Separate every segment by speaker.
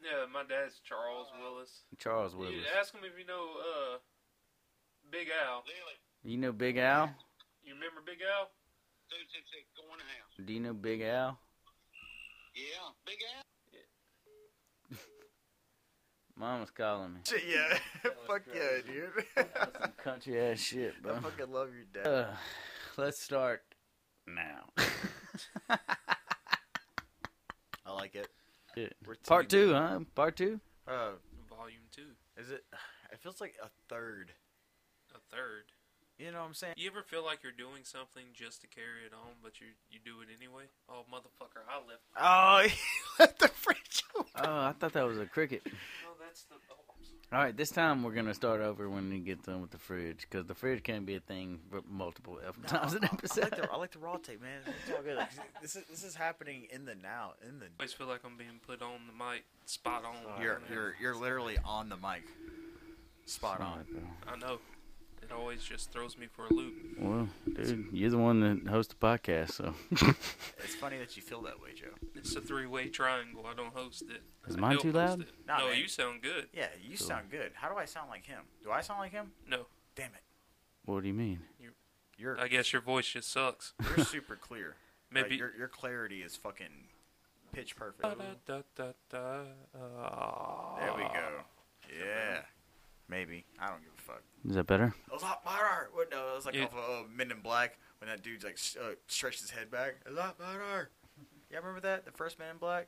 Speaker 1: Yeah, my dad's Charles Willis.
Speaker 2: Charles Willis.
Speaker 1: You
Speaker 2: Willis.
Speaker 1: ask him if you know uh, Big Al.
Speaker 2: You know Big Al?
Speaker 1: You remember Big Al?
Speaker 2: Do you know Big Al?
Speaker 3: Yeah, big ass.
Speaker 2: Mama's calling me.
Speaker 4: Shit, yeah.
Speaker 1: was
Speaker 4: Fuck yeah, dude.
Speaker 2: That's some country ass shit, bro.
Speaker 4: I fucking love your dad.
Speaker 2: Uh, let's start now.
Speaker 4: I like it.
Speaker 2: Shit.
Speaker 4: We're
Speaker 2: Part two, huh? Part two?
Speaker 4: Uh,
Speaker 1: Volume two,
Speaker 4: is it? It feels like a third.
Speaker 1: a third.
Speaker 4: You know what I'm saying?
Speaker 1: You ever feel like you're doing something just to carry it on, but you you do it anyway? Oh, motherfucker, I left.
Speaker 4: Oh, he left the fridge open.
Speaker 2: Oh, I thought that was a cricket.
Speaker 1: No, that's the. Oh, I'm sorry.
Speaker 2: All right, this time we're gonna start over when we get done with the fridge, because the fridge can't be a thing for multiple times an
Speaker 4: I
Speaker 2: episode.
Speaker 4: like, the, I like the raw tape, man. It's all good. This is this is happening in the now, in the.
Speaker 1: I always feel like I'm being put on the mic, spot on.
Speaker 4: You're you're you're literally on the mic. Spot on.
Speaker 2: Smart.
Speaker 1: I know. It always just throws me for a loop.
Speaker 2: Well, dude, you're the one that hosts the podcast, so
Speaker 4: It's funny that you feel that way, Joe.
Speaker 1: It's a three-way triangle. I don't host it.
Speaker 2: Is
Speaker 1: I
Speaker 2: mine too loud?
Speaker 4: Nah,
Speaker 1: no,
Speaker 4: man.
Speaker 1: you sound good.
Speaker 4: Yeah, you
Speaker 2: Cool.
Speaker 4: sound good. How do I sound like him? Do I sound like him?
Speaker 1: No,
Speaker 4: Damn it.
Speaker 2: what do you mean?
Speaker 4: You're
Speaker 1: I guess your voice just sucks.
Speaker 4: you're super clear. Like,
Speaker 1: Maybe.
Speaker 4: your your clarity is fucking pitch perfect.
Speaker 1: Da-da-da-da-da. Ah.
Speaker 4: There we go. Yeah. Maybe. I don't give a fuck.
Speaker 2: Is that better?
Speaker 4: A lot better. What? No, it was like
Speaker 1: Yeah.
Speaker 4: off of uh, Men in Black when that dude's like uh, stretched his head back. A lot better. Yeah, remember that? The first Men in Black.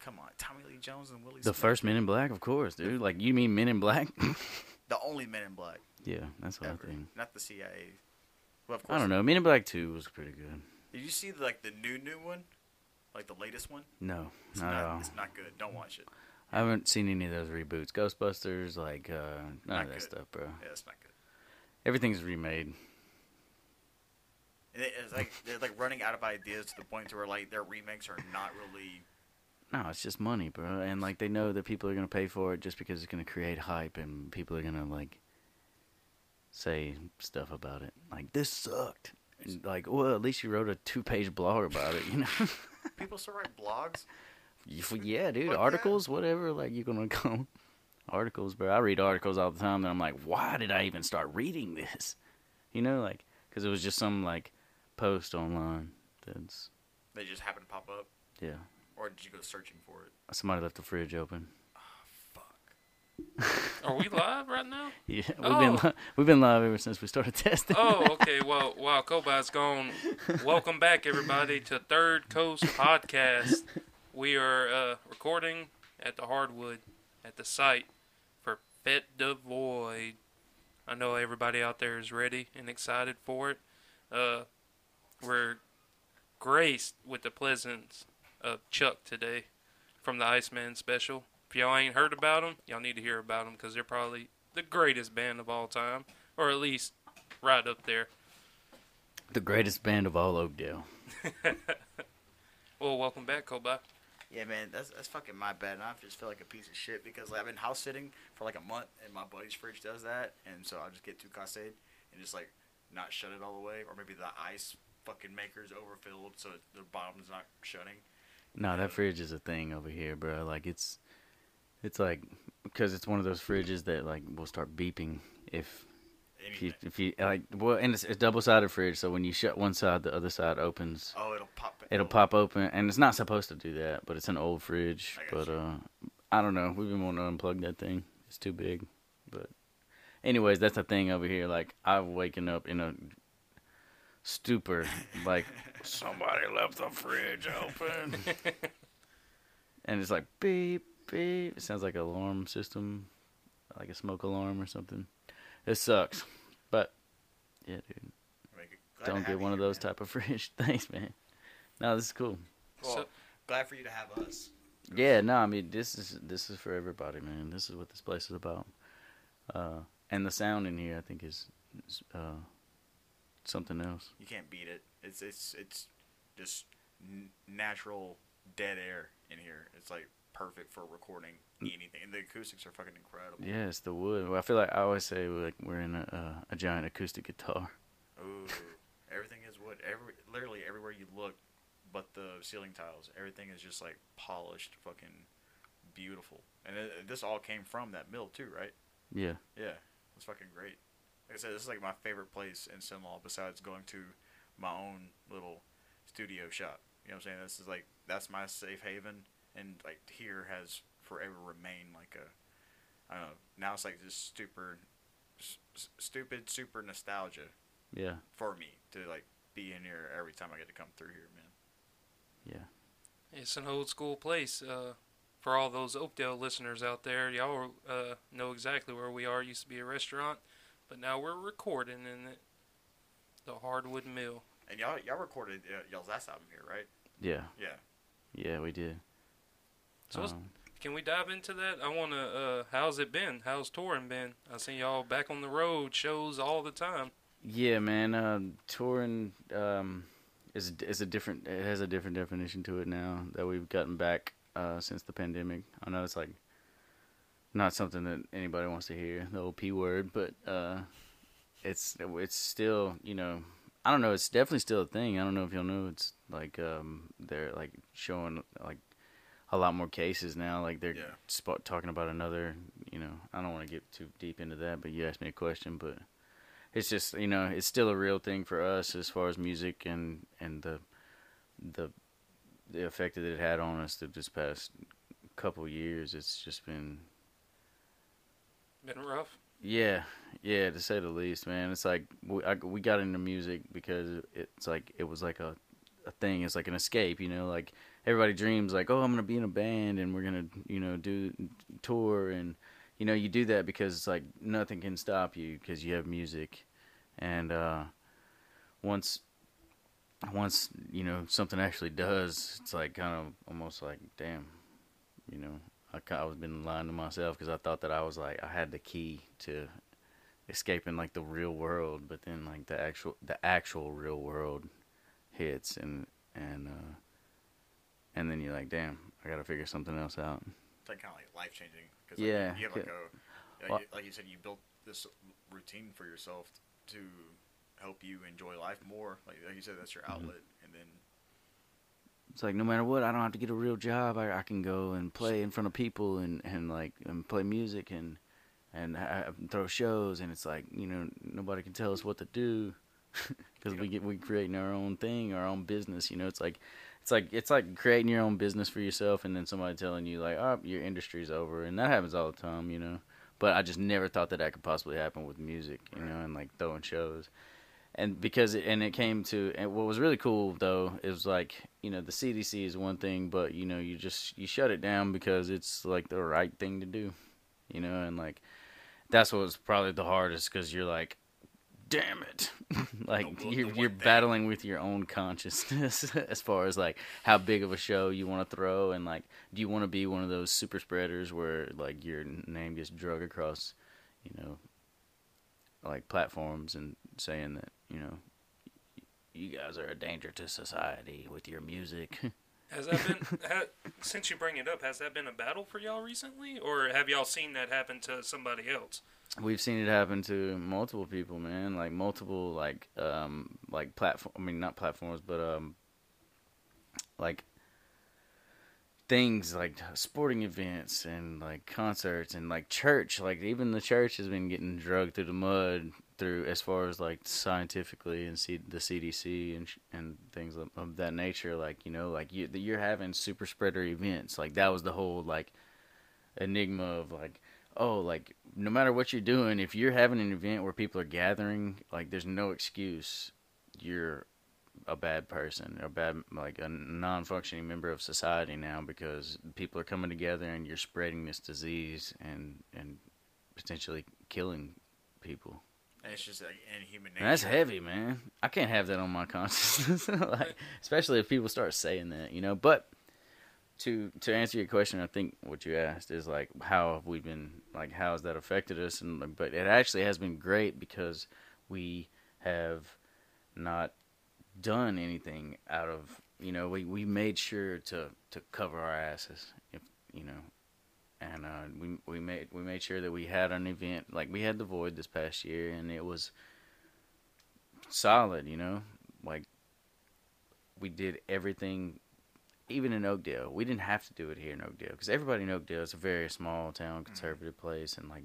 Speaker 4: Come on, Tommy Lee Jones and Willie.
Speaker 2: The
Speaker 4: Smith.
Speaker 2: first Men in Black, of course, dude. Like you mean Men in Black?
Speaker 4: the only Men in Black
Speaker 2: yeah, that's what
Speaker 4: ever,
Speaker 2: I think.
Speaker 4: not the CIA. Well, of course.
Speaker 2: I don't know. Men in Black Two was pretty good.
Speaker 4: Did you see like the new new one, like the latest one?
Speaker 2: No,
Speaker 4: It's
Speaker 2: not,
Speaker 4: not.
Speaker 2: at all.
Speaker 4: It's not good. Don't watch it.
Speaker 2: I haven't seen any of those reboots. Ghostbusters, like uh, none
Speaker 4: Not
Speaker 2: of that
Speaker 4: good.
Speaker 2: stuff, bro.
Speaker 4: Yeah, it's not good.
Speaker 2: Everything's remade.
Speaker 4: And it's like they're like running out of ideas to the point to where like their remakes are not really.
Speaker 2: No, it's just money, bro. And like they know that people are gonna pay for it just because it's gonna create hype and people are gonna like say stuff about it. Like this sucked. And, like, well, at least you wrote a two-page blog about it, you know?
Speaker 4: People still write blogs.
Speaker 2: yeah, dude.
Speaker 4: Yeah.
Speaker 2: articles, whatever. Like you're gonna go articles, bro. I read articles all the time, and I'm like, why did I even start reading this? You know, like because it was just some like post online. That's
Speaker 4: They just happen to pop up,
Speaker 2: yeah.
Speaker 4: or did you go searching for it?
Speaker 2: Somebody left the fridge open.
Speaker 4: Ah, fuck.
Speaker 1: Are we live right now?
Speaker 2: Yeah, we've
Speaker 1: Oh.
Speaker 2: been li- we've been live ever since we started testing.
Speaker 1: Oh, okay. Well, while Koba's gone, welcome back, everybody, to Third Coast Podcast. We are uh, recording at the Hardwood at the site for Fet the Void. I know everybody out there is ready and excited for it. Uh, we're graced with the presence of Chuck today from the Iceman special. If y'all ain't heard about them, y'all need to hear about them because they're probably the greatest band of all time, or at least right up there.
Speaker 2: The greatest band of all Oakdale.
Speaker 1: Well, welcome back, Koba.
Speaker 4: Yeah, man, that's that's fucking my bad. And I just feel like a piece of shit because like, I've been house sitting for like a month, and my buddy's fridge does that, and so I'll just get two Cascade and just like not shut it all the way, or maybe the ice fucking maker's overfilled, so the bottom's not shutting.
Speaker 2: No, that fridge is a thing over here, bro. Like it's, it's like because it's one of those fridges that like will start beeping if if you if you like well, and it's a double sided fridge, so when you shut one side, the other side opens.
Speaker 4: Oh, it'll pop.
Speaker 2: It'll pop open, and it's not supposed to do that, but it's an old fridge. But
Speaker 4: you.
Speaker 2: uh, I don't know. We've been wanting to unplug that thing. It's too big. But, anyways, that's the thing over here. Like I'm waking up in a stupor, like somebody left the fridge open, and it's like beep beep. It sounds like an alarm system, like a smoke alarm or something. It sucks, yeah, dude.
Speaker 4: Like, glad
Speaker 2: Don't get one of those
Speaker 4: man.
Speaker 2: type of fridge. Thanks, man. No, this is cool.
Speaker 4: Well,
Speaker 1: So-
Speaker 4: glad for you to have us.
Speaker 2: Yeah, no, I mean this is this is for everybody, man. This is what this place is about. Uh, and the sound in here, I think, is, is uh, something else.
Speaker 4: You can't beat it. It's it's it's just n- natural dead air in here. It's like perfect for recording anything, and the acoustics are fucking incredible.
Speaker 2: Yeah, it's the wood. Well, I feel like I always say like we're in a uh, a giant acoustic guitar.
Speaker 4: Ooh, everything is wood. Every literally everywhere you look, but the ceiling tiles, everything is just like polished, fucking beautiful. And it, this all came from that mill too, right?
Speaker 2: Yeah.
Speaker 4: Yeah, it's fucking great. Like I said, this is like my favorite place in Simlaw besides going to my own little studio shop. You know what I'm saying? This is like that's my safe haven, and like here has forever remained like a. I don't know. Now it's like this super, s- s- stupid, super nostalgia
Speaker 2: Yeah.
Speaker 4: for me to like be in here every time I get to come through here, man.
Speaker 2: Yeah.
Speaker 1: It's an old school place. Uh, for all those Oakdale listeners out there, y'all uh, know exactly where we are. Used to be a restaurant, but now we're recording in it. The Hardwood Mill.
Speaker 4: And y'all, y'all recorded uh, y'all's last album here, right?
Speaker 2: Yeah.
Speaker 4: Yeah.
Speaker 2: Yeah, we did.
Speaker 1: So
Speaker 2: Um,
Speaker 1: Can we dive into that? I want to. Uh, how's it been? How's touring been? I seen y'all back on the road, shows all the time.
Speaker 2: Yeah, man. Um, touring um, is is a different. It has a different definition to it now that we've gotten back uh, since the pandemic. I know it's like not something that anybody wants to hear, the old p word, but uh, it's it's still you know I don't know. It's definitely still a thing. I don't know if y'all know. It's like um, they're like showing like a lot more cases now. Like they're
Speaker 4: Yeah.
Speaker 2: spot talking about another. You know, I don't want to get too deep into that, but you asked me a question, but it's just you know it's still a real thing for us as far as music and and the the the effect that it had on us through this past couple years. It's just been
Speaker 1: Been rough.
Speaker 2: yeah, yeah, to say the least, man. It's like we I, we got into music because it's like it was like a a thing. It's like an escape, you know. Like everybody dreams, like oh, I'm gonna be in a band and we're gonna you know do tour and you know you do that because it's like nothing can stop you because you have music, and uh, once once you know something actually does, it's like kind of almost like damn, you know. I I was been lying to myself because I thought that I was like I had the key to escaping like the real world, but then like the actual the actual real world hits and and uh, and then you're like, damn, I got to figure something else out.
Speaker 4: It's like kind of like life changing. Cause
Speaker 2: Yeah,
Speaker 4: Like, you have like
Speaker 2: yeah.
Speaker 4: a, like,
Speaker 2: Well-
Speaker 4: you, said, you built this routine for yourself to help you enjoy life more. Like, like you said, that's your
Speaker 2: Mm-hmm.
Speaker 4: outlet, and then
Speaker 2: It's like no matter what, I don't have to get a real job. I, I can go and play in front of people and, and like and play music and and ha- throw shows. And it's like you know nobody can tell us what to do because we get we creating our own thing, our own business. You know, it's like it's like it's like creating your own business for yourself, and then somebody telling you like, oh, your industry's over, and that happens all the time. You know, but I just never thought that that could possibly happen with music. You know, and like throwing shows and because it, and it came to and what was really cool though is like you know the CDC is one thing but you know you just you shut it down because it's like the right thing to do you know and like that's what was probably the hardest because you're like damn it like
Speaker 4: one-
Speaker 2: you're you're battling with your own consciousness as far as like how big of a show you want to throw and like do you want to be one of those super spreaders where like your name gets drug across you know like platforms and saying that you know you guys are a danger to society with your music
Speaker 1: Has that been ha, since you bring it up? Has that been a battle for y'all recently, or have y'all seen that happen to somebody else?
Speaker 2: We've seen it happen to multiple people man. Like multiple like um like platform i mean not platforms but um like things like sporting events and like concerts and like church. Like even the church has been getting drugged through the mud through as far as like scientifically and see the CDC and and things of, of that nature. Like you know like you you're having super spreader events. Like that was the whole like enigma of like oh like no matter what you're doing if you're having an event where people are gathering like there's no excuse you're a bad person a bad like a non-functioning member of society now because people are coming together and you're spreading this disease and and potentially killing people.
Speaker 4: It's just like inhuman nature.
Speaker 2: and that's heavy man. I can't have that on my consciousness like especially if people start saying that you know? But to to answer your question i think what you asked is like how have we been like how has that affected us? And but it actually has been great because we have not done anything out of you know we we made sure to to cover our asses if you know. And uh we we made we made sure that we had an event like we had the void this past year and it was solid you know? Like we did everything even in Oakdale, we didn't have to do it here in Oakdale because everybody in Oakdale is a very small town, mm-hmm. conservative place, and like,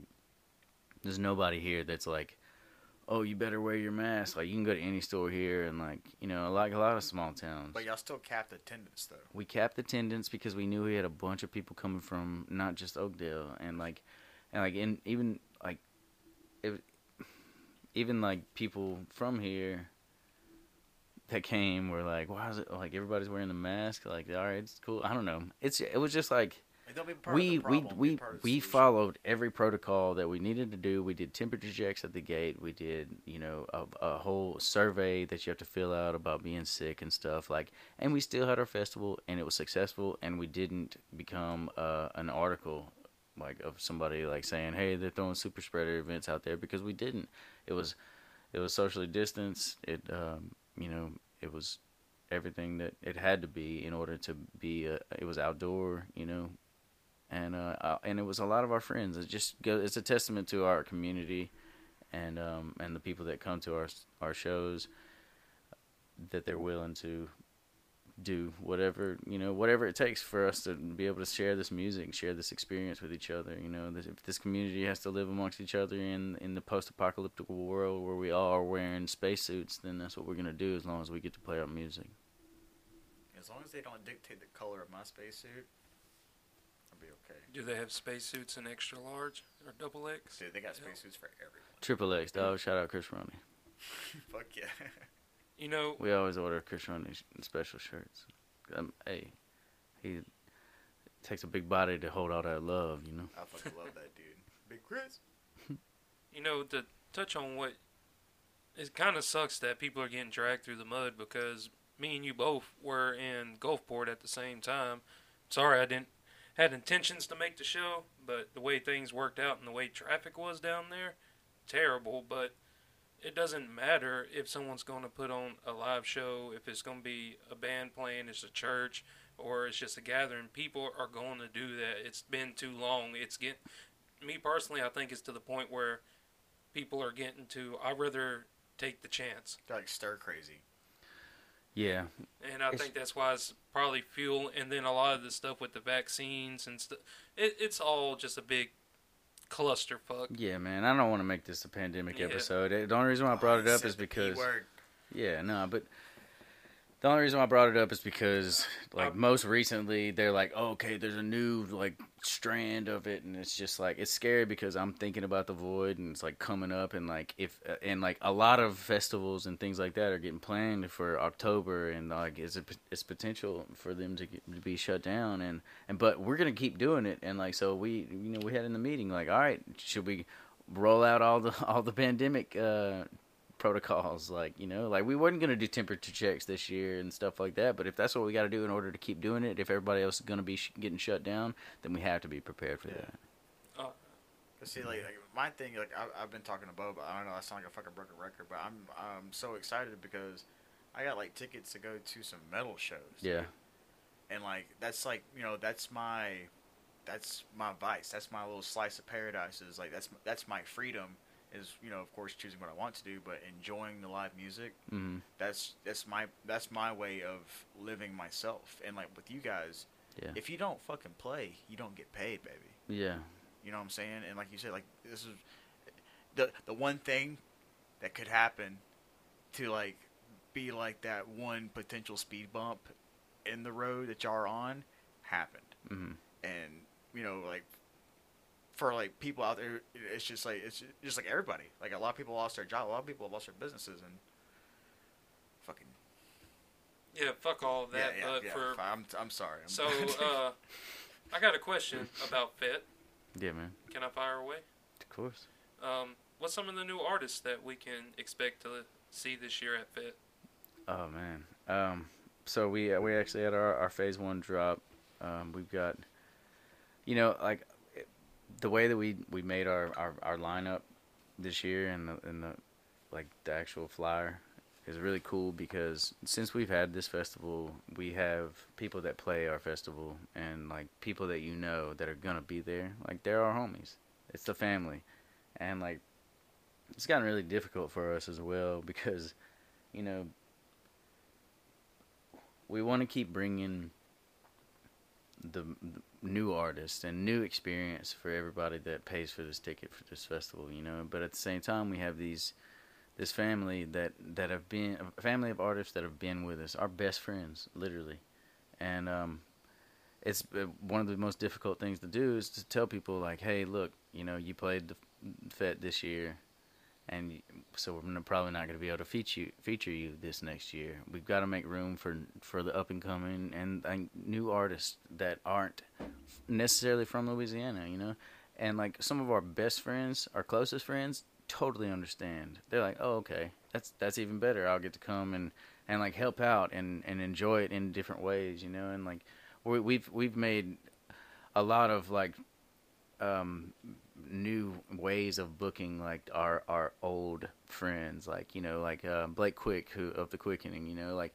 Speaker 2: there's nobody here that's like, oh, you better wear your mask. Like, you can go to any store here, and like, you know, like a lot of small towns.
Speaker 4: But y'all still capped attendance though.
Speaker 2: we capped attendance because we knew we had a bunch of people coming from not just Oakdale and like and like in even like it, even like people from here that came were like why is it like everybody's wearing the mask like all right it's cool I don't know it's it was just like
Speaker 4: Like, don't be part
Speaker 2: we we we
Speaker 4: part of the
Speaker 2: we followed every protocol that we needed to do. We did temperature checks at the gate. We did you know a, a whole survey that you have to fill out about being sick and stuff like. And we still had our festival, and it was successful. And we didn't become uh, an article like of somebody like saying, "Hey, they're throwing super spreader events out there," because we didn't. It was it was socially distanced. It um, you know it was everything that it had to be in order to be. A, it was outdoor, you know, and uh, uh, and it was a lot of our friends. It just go, it's a testament to our community, and um, and the people that come to our our shows, that they're willing to do whatever you know whatever it takes for us to be able to share this music, share this experience with each other. You know, this, if this community has to live amongst each other in in the post-apocalyptic world where we all are wearing spacesuits, then that's what we're gonna do as long as we get to play our music.
Speaker 4: As long as they don't dictate the color of my spacesuit, I'll be okay.
Speaker 1: Do they have spacesuits in extra large or double X?
Speaker 4: Dude, they got
Speaker 1: Yeah.
Speaker 4: spacesuits for everyone.
Speaker 2: Triple X, dog. Shout out Chris Roney.
Speaker 4: Fuck yeah.
Speaker 1: You know,
Speaker 2: We always order Chris Roney sh- special shirts. Um, hey, he takes a big body to hold all that love, you know.
Speaker 4: I fucking love that dude. Big Chris.
Speaker 1: you know, to touch on what it kind of sucks that people are getting dragged through the mud because me and you both were in Gulfport at the same time. Sorry, I didn't had intentions to make the show, but the way things worked out and the way traffic was down there, terrible. But it doesn't matter if someone's going to put on a live show, if it's going to be a band playing, it's a church, or it's just a gathering. People are going to do that. It's been too long. It's getting me personally. I think it's to the point where people are getting to. I'd rather take the chance,
Speaker 4: They're like stir crazy.
Speaker 2: Yeah,
Speaker 1: and I
Speaker 2: It's-
Speaker 1: think that's why it's probably fuel. And then a lot of the stuff with the vaccines and stuff. It, it's all just a big clusterfuck.
Speaker 2: yeah, man. I don't want to make this a pandemic
Speaker 1: Yeah.
Speaker 2: episode. The only reason why I brought it up is because. Yeah, no, but the only reason why I brought it up is because, like,
Speaker 1: Uh,
Speaker 2: most recently, they're like, oh, okay, there's a new, like, strand of it, and it's just, like, it's scary because I'm thinking about the void, and it's, like, coming up, and, like, if, uh, and, like, a lot of festivals and things like that are getting planned for October, and, like, it's, a, it's potential for them to, get, to be shut down, and, and, but we're going to keep doing it, and, like, so we, you know, we had in the meeting, like, all right, should we roll out all the, all the pandemic, uh, protocols like you know like we weren't going to do temperature checks this year and stuff like that but if that's what we got to do in order to keep doing it if everybody else is going to be sh- getting shut down then we have to be prepared for
Speaker 4: Yeah.
Speaker 2: that
Speaker 1: Uh,
Speaker 4: see, like, like my thing, like I, I've been talking to Bo, but I don't know. I sound like a fucking broken record, but I'm I'm so excited because I got like tickets to go to some metal shows.
Speaker 2: yeah
Speaker 4: and like that's like you know that's my that's my vice. That's my little slice of paradise. Is like that's that's my freedom. Is you know of course choosing what I want to do, but enjoying the live music.
Speaker 2: hmm
Speaker 4: That's that's my that's my way of living myself. And like with you guys,
Speaker 2: yeah
Speaker 4: if you don't fucking play, you don't get paid, baby.
Speaker 2: yeah
Speaker 4: You know what I'm saying? And like you said, like this is the the one thing that could happen to like be like that one potential speed bump in the road that y'all are on happened.
Speaker 2: hmm
Speaker 4: And you know, like for like people out there, it's just like it's just like everybody. Like a lot of people lost their job. A lot of people have lost their businesses and fucking
Speaker 1: yeah, fuck all of that.
Speaker 4: yeah, yeah,
Speaker 1: but
Speaker 4: yeah.
Speaker 1: for
Speaker 4: I'm I'm sorry. I'm
Speaker 1: so, uh, I got a question about Fit.
Speaker 2: yeah man
Speaker 1: Can I fire away?
Speaker 2: of course
Speaker 1: Um, what's some of the new artists that we can expect to see this year at Fit?
Speaker 2: oh man um so we we actually had our, our phase one drop um we've got you know like it- the way that we we made our our, our lineup this year and the and the like the actual flyer is really cool because since we've had this festival, we have people that play our festival and like people that you know that are gonna be there. Like they're our homies. It's the family, and like it's gotten really difficult for us as well because you know we want to keep bringing the, the new artists and new experience for everybody that pays for this ticket for this festival, you know. But at the same time, we have these this family that that have been a family of artists that have been with us, our best friends, literally, and um, it's uh, one of the most difficult things to do is to tell people like, hey, look, you know, you played the Fet this year, and so we're probably not going to be able to feature feature you this next year. We've got to make room for for the up and coming and, and new artists that aren't necessarily from Louisiana, you know. And like some of our best friends, our closest friends, totally understand. They're like, "Oh, okay, that's that's even better. I'll get to come and and like help out and and enjoy it in different ways, you know." And like we, we've we've made a lot of like um new ways of booking like our our old friends like you know like uh, Blake Quick who of the Quickening you know like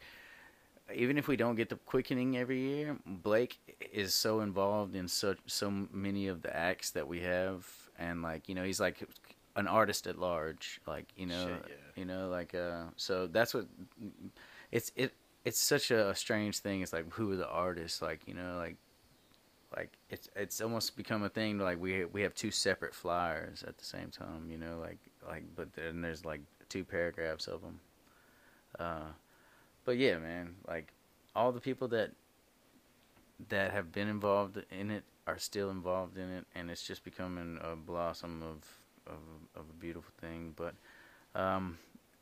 Speaker 2: even if we don't get the Quickening every year Blake is so involved in such so many of the acts that we have. And like you know he's like an artist at large like you know
Speaker 4: Shit, yeah.
Speaker 2: you know like uh so that's what it's it it's such a strange thing. It's like who are the artists? Like you know like like it's it's almost become a thing like we we have two separate flyers at the same time you know like like but then there's like two paragraphs of them uh but yeah man like all the people that that have been involved in it are still involved in it and it's just becoming a blossom of of, of a beautiful thing but um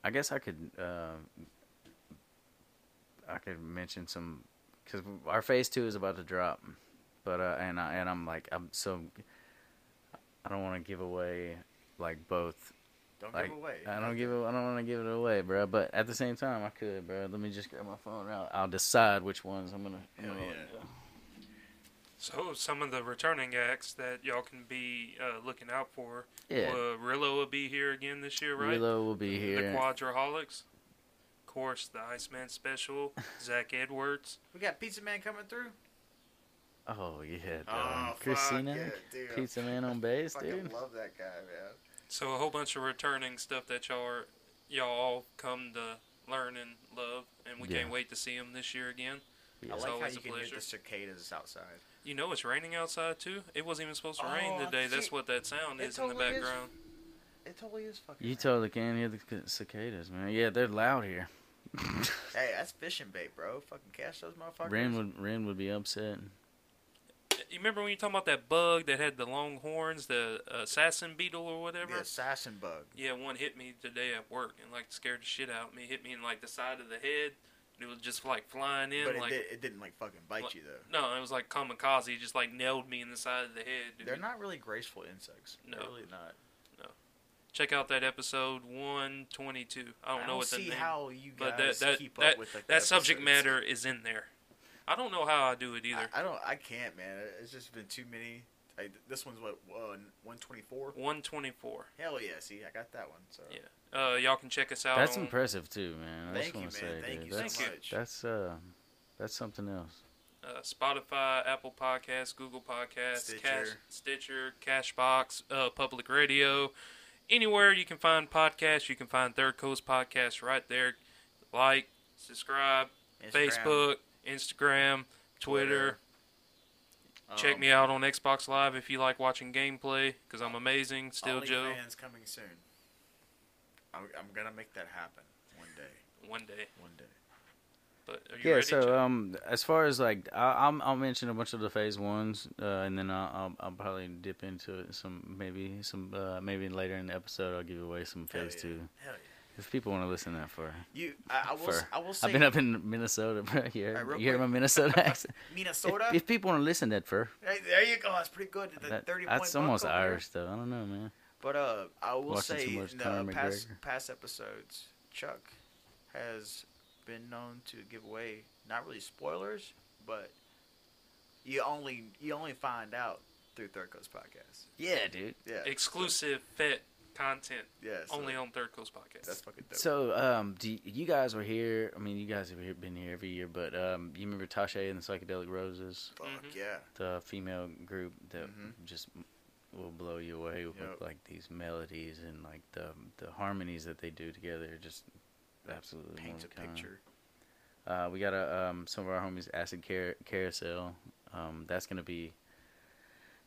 Speaker 2: i guess i could uh i could mention some because our phase two is about to drop but uh, and I and I'm like I'm so I don't want to give away like both.
Speaker 4: Don't
Speaker 2: Like
Speaker 4: give away.
Speaker 2: I don't give it, I don't want to give it away, bro. But at the same time, I could, bro. Let me just grab my phone. I'll, I'll decide which ones I'm gonna. I'm
Speaker 4: Hell
Speaker 2: gonna
Speaker 4: yeah.
Speaker 1: So some of the returning acts that y'all can be uh, looking out for.
Speaker 2: Yeah.
Speaker 1: Uh, Rillo will be here again this year, right?
Speaker 2: Willow will be here. The.
Speaker 1: Quadraholics. Of course, the Iceman Special. Zach Edwards.
Speaker 4: We got Pizza Man coming through.
Speaker 2: Oh yeah.
Speaker 4: Oh,
Speaker 2: Christina,
Speaker 4: fuck yeah, dude.
Speaker 2: Pizza Man on bass,
Speaker 4: fucking
Speaker 2: dude.
Speaker 4: love that guy, man.
Speaker 1: So a whole bunch of returning stuff that y'all are, y'all all come to learn and love, and we
Speaker 2: Yeah.
Speaker 1: can't wait to see them this year again.
Speaker 2: Yeah.
Speaker 4: I
Speaker 1: It's
Speaker 4: like how you
Speaker 1: a
Speaker 4: can hear the cicadas outside.
Speaker 1: You know it's raining outside too. It wasn't even supposed to rain
Speaker 4: Oh,
Speaker 1: today. That's what that sound
Speaker 4: It
Speaker 1: is in the
Speaker 4: totally is.
Speaker 1: background.
Speaker 4: It totally is fucking.
Speaker 2: You
Speaker 4: rain.
Speaker 2: totally can hear the cicadas, man. Yeah, they're loud here.
Speaker 4: Hey, that's fishing bait, bro. Fucking catch those motherfuckers.
Speaker 2: Ren would Ren would be upset.
Speaker 1: You remember when you talking about that bug that had the long horns, the uh, assassin beetle or whatever?
Speaker 4: The assassin bug.
Speaker 1: Yeah, one hit me today at work and like scared the shit out of me. Hit me in like the side of the head. It was just like flying in
Speaker 4: But it,
Speaker 1: like
Speaker 4: did, it didn't like fucking bite
Speaker 1: Like-
Speaker 4: you though.
Speaker 1: no, it was like kamikaze. It just like nailed me in the side of the head. dude.
Speaker 4: They're not really graceful insects.
Speaker 1: No.
Speaker 4: They're really not. No.
Speaker 1: Check out that episode one twenty two. I don't know what the
Speaker 4: see
Speaker 1: name.
Speaker 4: how you
Speaker 1: but
Speaker 4: guys
Speaker 1: that that
Speaker 4: keep
Speaker 1: that,
Speaker 4: up with like,
Speaker 1: that subject matter is in there. I don't know how I do it either.
Speaker 4: I, I don't. I can't, man. It's just been too many. I, this one's what one twenty four.
Speaker 1: One twenty four.
Speaker 4: Hell yeah! See, I got that one. So
Speaker 1: Yeah. Uh, y'all can check us out.
Speaker 2: That's
Speaker 1: on,
Speaker 2: impressive too, man. I
Speaker 4: thank
Speaker 2: just
Speaker 4: you,
Speaker 2: want
Speaker 4: man.
Speaker 2: say,
Speaker 4: thank
Speaker 2: dude,
Speaker 4: you
Speaker 2: that's
Speaker 4: so much.
Speaker 2: that's uh, that's something else.
Speaker 1: uh, Spotify, Apple Podcasts, Google Podcasts,
Speaker 4: Stitcher.
Speaker 1: Cash, Stitcher, Castbox, uh, Public Radio. Anywhere you can find podcasts, you can find Third Coast Podcast right there. Like, subscribe,
Speaker 4: Instagram,
Speaker 1: Facebook, Instagram, Twitter. Check
Speaker 4: um,
Speaker 1: me out on Xbox Live if you like watching gameplay, because I'm amazing. Still Joe.
Speaker 4: OnlyFans coming soon. I'm, I'm gonna make that happen one day.
Speaker 1: One day.
Speaker 4: One day.
Speaker 1: But are you
Speaker 2: Yeah.
Speaker 1: ready?
Speaker 2: So
Speaker 1: Joe?
Speaker 2: um, as far as like, I, I'll I'll mention a bunch of the phase ones, uh, and then I'll, I'll I'll probably dip into it some maybe some uh maybe later in the episode I'll give away some
Speaker 4: Hell
Speaker 2: phase
Speaker 4: yeah.
Speaker 2: two
Speaker 4: Hell
Speaker 2: if people want to listen to that for.
Speaker 4: yeah. You, I, I will.
Speaker 2: For,
Speaker 4: I will say,
Speaker 2: I've been up in Minnesota, bro. You heard,
Speaker 4: Alright,
Speaker 2: you heard
Speaker 4: quick.
Speaker 2: my Minnesota accent.
Speaker 4: Minnesota.
Speaker 2: if people want to listen to that for,
Speaker 4: Hey, there you go. That's pretty good. The
Speaker 2: that,
Speaker 4: 30
Speaker 2: that's
Speaker 4: point
Speaker 2: almost
Speaker 4: buck there.
Speaker 2: Irish though. I don't know, man.
Speaker 4: But uh, I will
Speaker 2: Watching
Speaker 4: say
Speaker 2: too much
Speaker 4: in the past past episodes, Chuck has been known to give away not really spoilers, but you only you only find out through Third Coast Podcast.
Speaker 2: Yeah, dude.
Speaker 4: Yeah,
Speaker 1: exclusive FET content
Speaker 4: Yeah, so
Speaker 1: only on Third Coast Podcast.
Speaker 4: That's fucking dope.
Speaker 2: So, um, do you, you guys were here? I mean, you guys have been here every year, but um, you remember Tasha and the Psychedelic Roses,
Speaker 4: Fuck
Speaker 1: Mhm.
Speaker 4: yeah.
Speaker 2: the female group that
Speaker 4: Mhm.
Speaker 2: just will blow you away with
Speaker 4: Yep.
Speaker 2: like these melodies and like the the harmonies that they do together. are Just absolutely paints
Speaker 4: a
Speaker 2: a kind.
Speaker 4: picture.
Speaker 2: Uh, we got a, um, some of our homies, Acid Car- Carousel. Um, that's gonna be.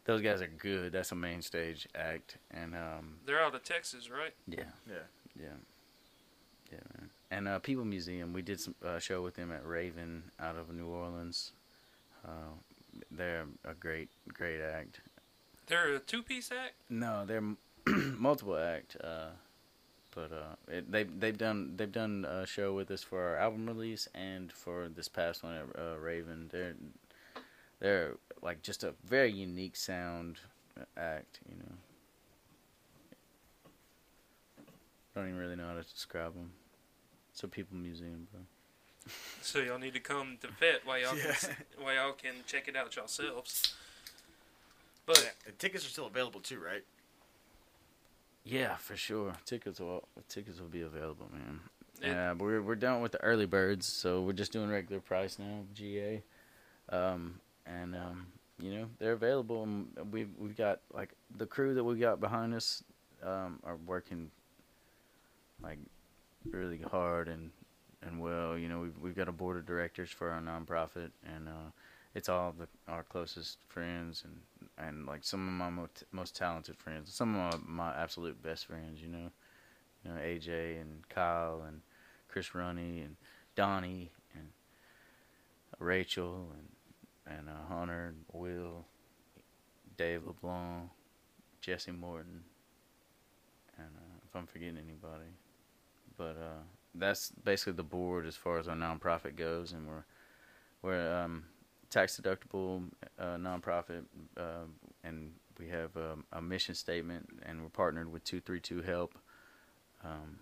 Speaker 2: Those guys are good. That's a main stage act, and um,
Speaker 1: They're out of Texas, right?
Speaker 2: yeah,
Speaker 4: Yeah.
Speaker 2: yeah, yeah, man. And uh, People Museum, we did some uh, show with them at Raven out of New Orleans. Uh, they're a great, great act.
Speaker 1: They're a two-piece act.
Speaker 2: No, they're multiple act. Uh, but uh, it, they they've done they've done a show with us for our album release and for this past one at uh, Raven. They're they're like just a very unique sound act. You know, I don't even really know how to describe them. It's a people museum, bro.
Speaker 1: So y'all need to come to Vet while y'all
Speaker 4: Yeah.
Speaker 1: can, while y'all can check it out yourselves. But
Speaker 4: Yeah, the tickets are still available too, right?
Speaker 2: Yeah, for sure. Tickets will tickets will be available, man.
Speaker 1: It-
Speaker 2: Yeah, but we're we're done with the early birds, so we're just doing regular price now, GA. Um, and um, you know they're available. And we've we've got like the crew that we got behind us um, are working like really hard and and well. You know we've we've got a board of directors for our nonprofit, and uh, it's all the, our closest friends and and like some of my most, talented friends, some of my, my absolute best friends. You know, you know AJ and Kyle and Chris Runny and Donnie and Rachel and and uh, Hunter Will, Dave LeBlanc, Jesse Morton, and uh, if I'm forgetting anybody, but uh, that's basically the board as far as our nonprofit goes, and we're we're um, tax deductible uh, nonprofit, uh, and we have um, a mission statement, and we're partnered with two three two Help. Um,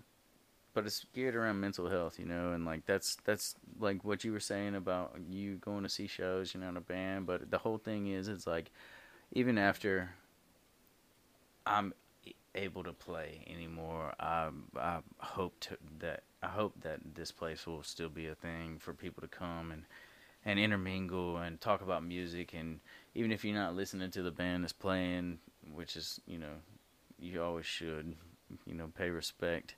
Speaker 2: but it's geared around mental health, you know, and like that's that's like what you were saying about you going to see shows, you're not in a band, but the whole thing is, it's like even after I'm able to play anymore, I I hope to, that I hope that this place will still be a thing for people to come and and intermingle and talk about music and even if you're not listening to the band that's playing, which is you know you always should, you know, pay respect,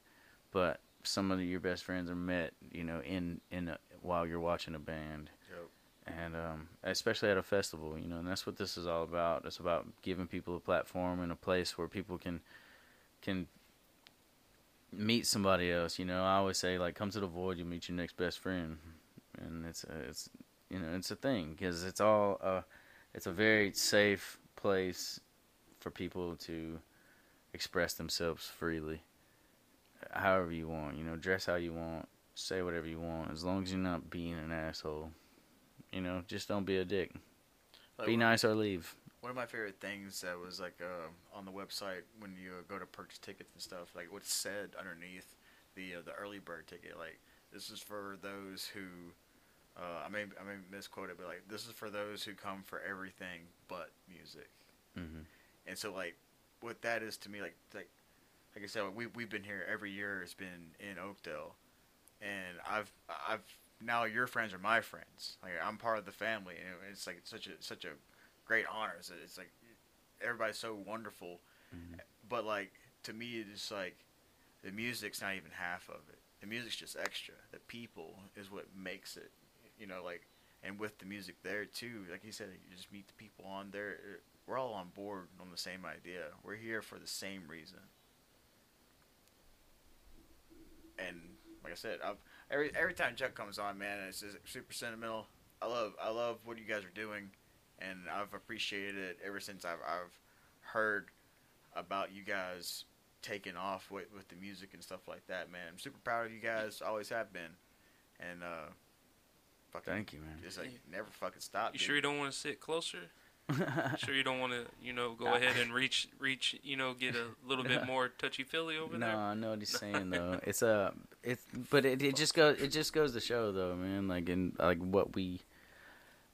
Speaker 2: but some of your best friends are met, you know, in in a, while you're watching a band
Speaker 4: Yep.
Speaker 2: and um, especially at a festival, you know, and that's what this is all about. It's about giving people a platform and a place where people can can meet somebody else. You know, I always say like, come to the void, you meet your next best friend, and it's a, it's you know it's a thing because it's all uh, it's a very safe place for people to express themselves freely, however you want. You know, dress how you want, say whatever you want, as long as you're not being an asshole. You know, just don't be a dick.
Speaker 4: Like,
Speaker 2: Be nice or leave.
Speaker 4: One of my favorite things that was like uh, on the website when you uh, go to purchase tickets and stuff, like what's said underneath the uh, the early bird ticket, like this is for those who, uh, I may I may misquote it, but like this is for those who come for everything but music.
Speaker 2: hmm
Speaker 4: And so like what that is to me, like like like I said, we we've been here every year. It's been in Oakdale, and I've I've now your friends are my friends. Like I'm part of the family, and it's like such a such a great honor. It's, it's like everybody's so wonderful,
Speaker 2: Mhm.
Speaker 4: but like to me, it's like the music's not even half of it. The music's just extra. The people is what makes it. You know, like and with the music there too, like you said, you just meet the people on there. We're all on board on the same idea. We're here for the same reason. And like I said, I've every every time Chuck comes on, man, it's just super sentimental. I love I love what you guys are doing, and I've appreciated it ever since I've I've heard about you guys taking off with with the music and stuff like that. Man, I'm super proud of you guys. Always have been, and uh, fucking
Speaker 2: Thank you, man.
Speaker 4: just like never fucking stop.
Speaker 1: you
Speaker 4: dude.
Speaker 1: sure you don't want to sit closer? sure you don't want to, you know, go ahead and reach, reach, you know, get a little bit more touchy feely over
Speaker 2: no,
Speaker 1: there.
Speaker 2: No, I know what he's saying though. It's a, it's, but it, it just goes, it just goes to show though, man. Like in like what we,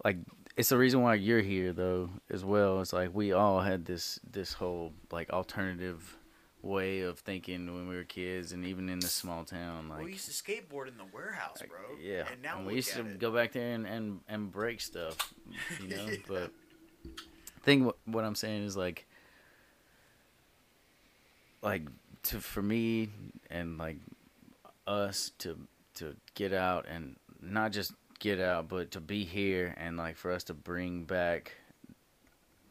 Speaker 2: like it's the reason why you're here though as well. It's like we all had this this whole like alternative way of thinking when we were kids, and even in this small town, like.
Speaker 4: we used to skateboard in the warehouse,
Speaker 2: like,
Speaker 4: bro.
Speaker 2: yeah,
Speaker 4: and now
Speaker 2: we used to
Speaker 4: it.
Speaker 2: go back there and, and, and break stuff, you know.
Speaker 4: Yeah.
Speaker 2: But thing what, what I'm saying is like, like to for me and like us to to get out and not just get out, but to be here and like for us to bring back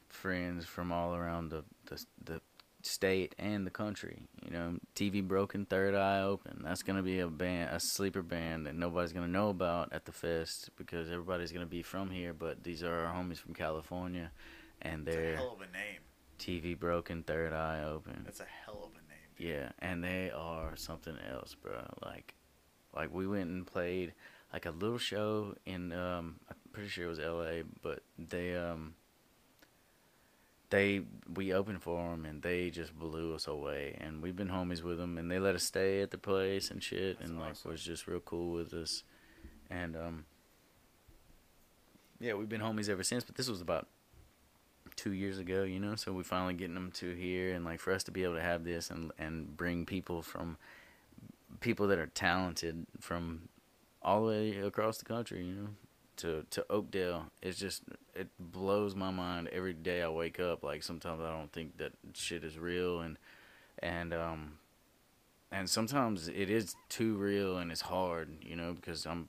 Speaker 2: friends from all around the the, the state and the country. You know, TV Broken, Third Eye Open. That's gonna be a band, a sleeper band that nobody's gonna know about at the fest because everybody's gonna be from here. But these are our homies from California, and they're
Speaker 4: hell of a name.
Speaker 2: TV Broken, Third Eye Open.
Speaker 4: That's a hell of a name. dude.
Speaker 2: Yeah, and they are something else, bro. Like, like we went and played like a little show in um, I'm pretty sure it was L.A., but they um, they we opened for them and they just blew us away. And we've been homies with them, and they let us stay at the place and shit,
Speaker 4: That's
Speaker 2: and like
Speaker 4: awesome.
Speaker 2: was just real cool with us. And um, yeah, we've been homies ever since. But this was about two years ago, you know. So we finally getting them to here, and like for us to be able to have this and and bring people from people that are talented from all the way across the country, you know, to to Oakdale. It's just it blows my mind every day I wake up. Like sometimes I don't think that shit is real, and and um and sometimes it is too real and it's hard, you know, because I'm.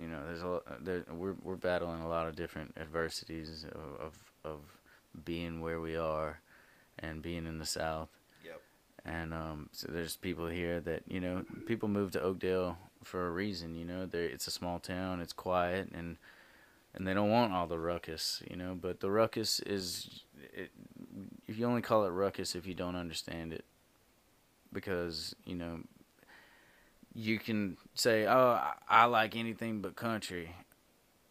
Speaker 2: You know, there's a lot- there, we're we're battling a lot of different adversities of, of of being where we are, and being in the South
Speaker 4: Yep.
Speaker 2: and um, so there's people here that you know people move to Oakdale for a reason. You know, they it's a small town, it's quiet, and and they don't want all the ruckus. You know, but the ruckus is it, if you only call it ruckus if you don't understand it, because you know you can say, oh, I, I like anything but country,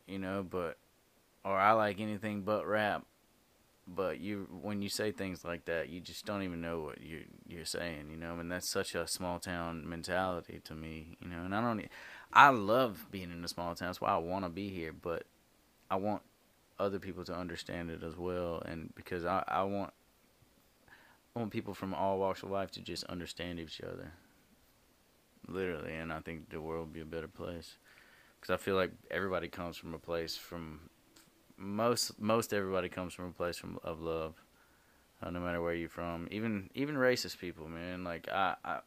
Speaker 2: you know, but or I like anything but rap but you when you say things like that you just don't even know what you you're saying you know? And that's such a small town mentality to me you know? And I don't I love being in a small town. That's why I want to be here but I want other people to understand it as well. And because I I want I want people from all walks of life to just understand each other. Literally and I think the world would be a better place. Cuz I feel like everybody comes from a place from most most everybody comes from a place from of love, uh, no matter where you're from. Even even racist people, man. Like I, I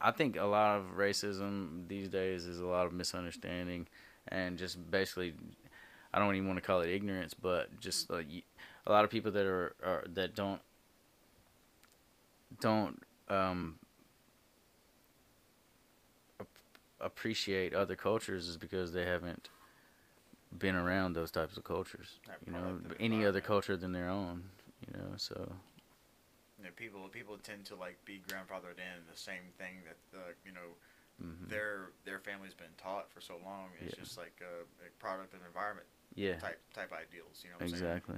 Speaker 2: I think a lot of racism these days is a lot of misunderstanding and just basically I don't even want to call it ignorance, but just like a lot of people that are, are that don't don't um appreciate other cultures is because they haven't been around those types of cultures.
Speaker 4: Right,
Speaker 2: You know,
Speaker 4: of
Speaker 2: any other
Speaker 4: environment.
Speaker 2: culture than their own. You know, so
Speaker 4: You know, people people tend to like be grandfathered in the same thing that the you know
Speaker 2: mhm.
Speaker 4: their their family's been taught for so long. It's
Speaker 2: Yeah.
Speaker 4: just like a, a product of environment
Speaker 2: yeah,
Speaker 4: type type ideals. You know what I'm saying?
Speaker 2: exactly.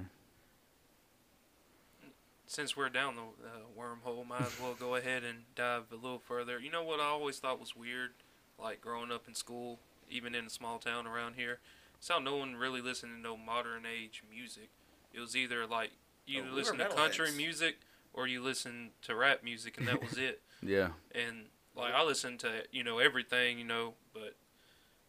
Speaker 1: Since we're down the uh, wormhole, might as well go ahead and dive a little further. You know what I always thought was weird, like growing up in school, even in a small town around here, it's how no one really listened to no modern age music. It was either like you
Speaker 4: Oh,
Speaker 1: either
Speaker 4: we
Speaker 1: listen to country
Speaker 4: metalheads.
Speaker 1: music or you listen to rap music, and that was it.
Speaker 2: Yeah.
Speaker 1: And like I listened to you know everything, you know, but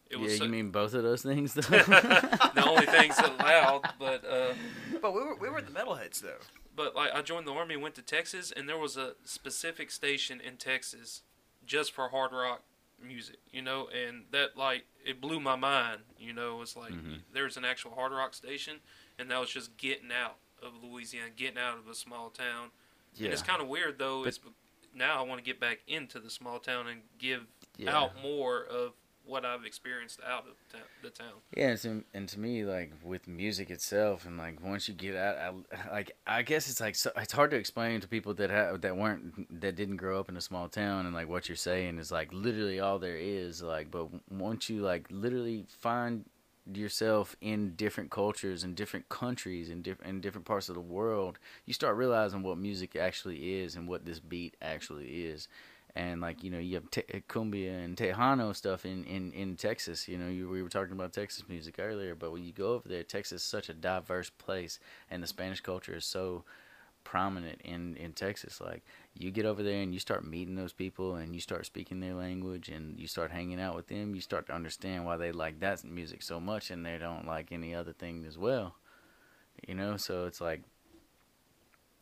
Speaker 1: it was
Speaker 2: yeah,
Speaker 1: so-
Speaker 2: you mean both of those things though?
Speaker 1: the only things allowed. But uh,
Speaker 4: But we were we were the metalheads though.
Speaker 1: but like I joined the army, went to Texas, and there was a specific station in Texas just for hard rock music, you know, and that like it blew my mind. You know, it's like
Speaker 2: Mhm.
Speaker 1: there's an actual hard rock station, and that was just getting out of Louisiana, getting out of a small town.
Speaker 2: yeah.
Speaker 1: And it's kind of weird though.
Speaker 2: But-
Speaker 1: it's now I want to get back into the small town and give
Speaker 2: yeah.
Speaker 1: out more of what I've experienced out of the town.
Speaker 2: Yeah, and to, and to me, like with music itself, and like once you get out, I, like I guess it's like so, it's hard to explain to people that ha- that weren't that didn't grow up in a small town, and like what you're saying is like literally all there is. Like, but once you like literally find yourself in different cultures and different countries and different in different parts of the world, you start realizing what music actually is and what this beat actually is and like you know you have te- cumbia and tejano stuff in, in, in Texas. You know, you, we were talking about Texas music earlier, but when you go over there, Texas is such a diverse place, and the Spanish culture is so prominent in in Texas. Like you get over there and you start meeting those people, and you start speaking their language, and you start hanging out with them. You start to understand why they like that music so much, and they don't like any other thing as well. You know, so it's like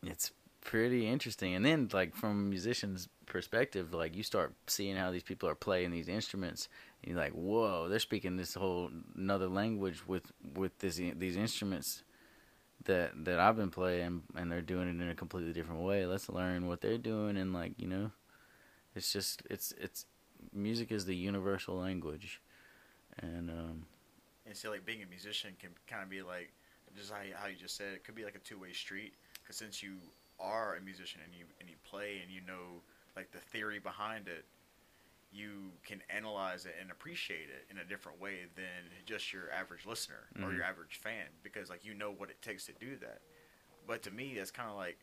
Speaker 2: it's pretty interesting. And then like from musician's perspective, like you start seeing how these people are playing these instruments, and you're like, whoa, they're speaking this whole another language with with this these instruments that that I've been playing, and they're doing it in a completely different way. Let's learn what they're doing, and like you know, it's just it's it's music is the universal language, and um,
Speaker 4: And so, like, being a musician can kind of be like, just how you, how you just said, it could be like a two way street. Because since you are a musician and you and you play and you know like the theory behind it, you can analyze it and appreciate it in a different way than just your average listener or
Speaker 2: Mhm.
Speaker 4: your average fan. Because like you know what it takes to do that. But to me, that's kind of like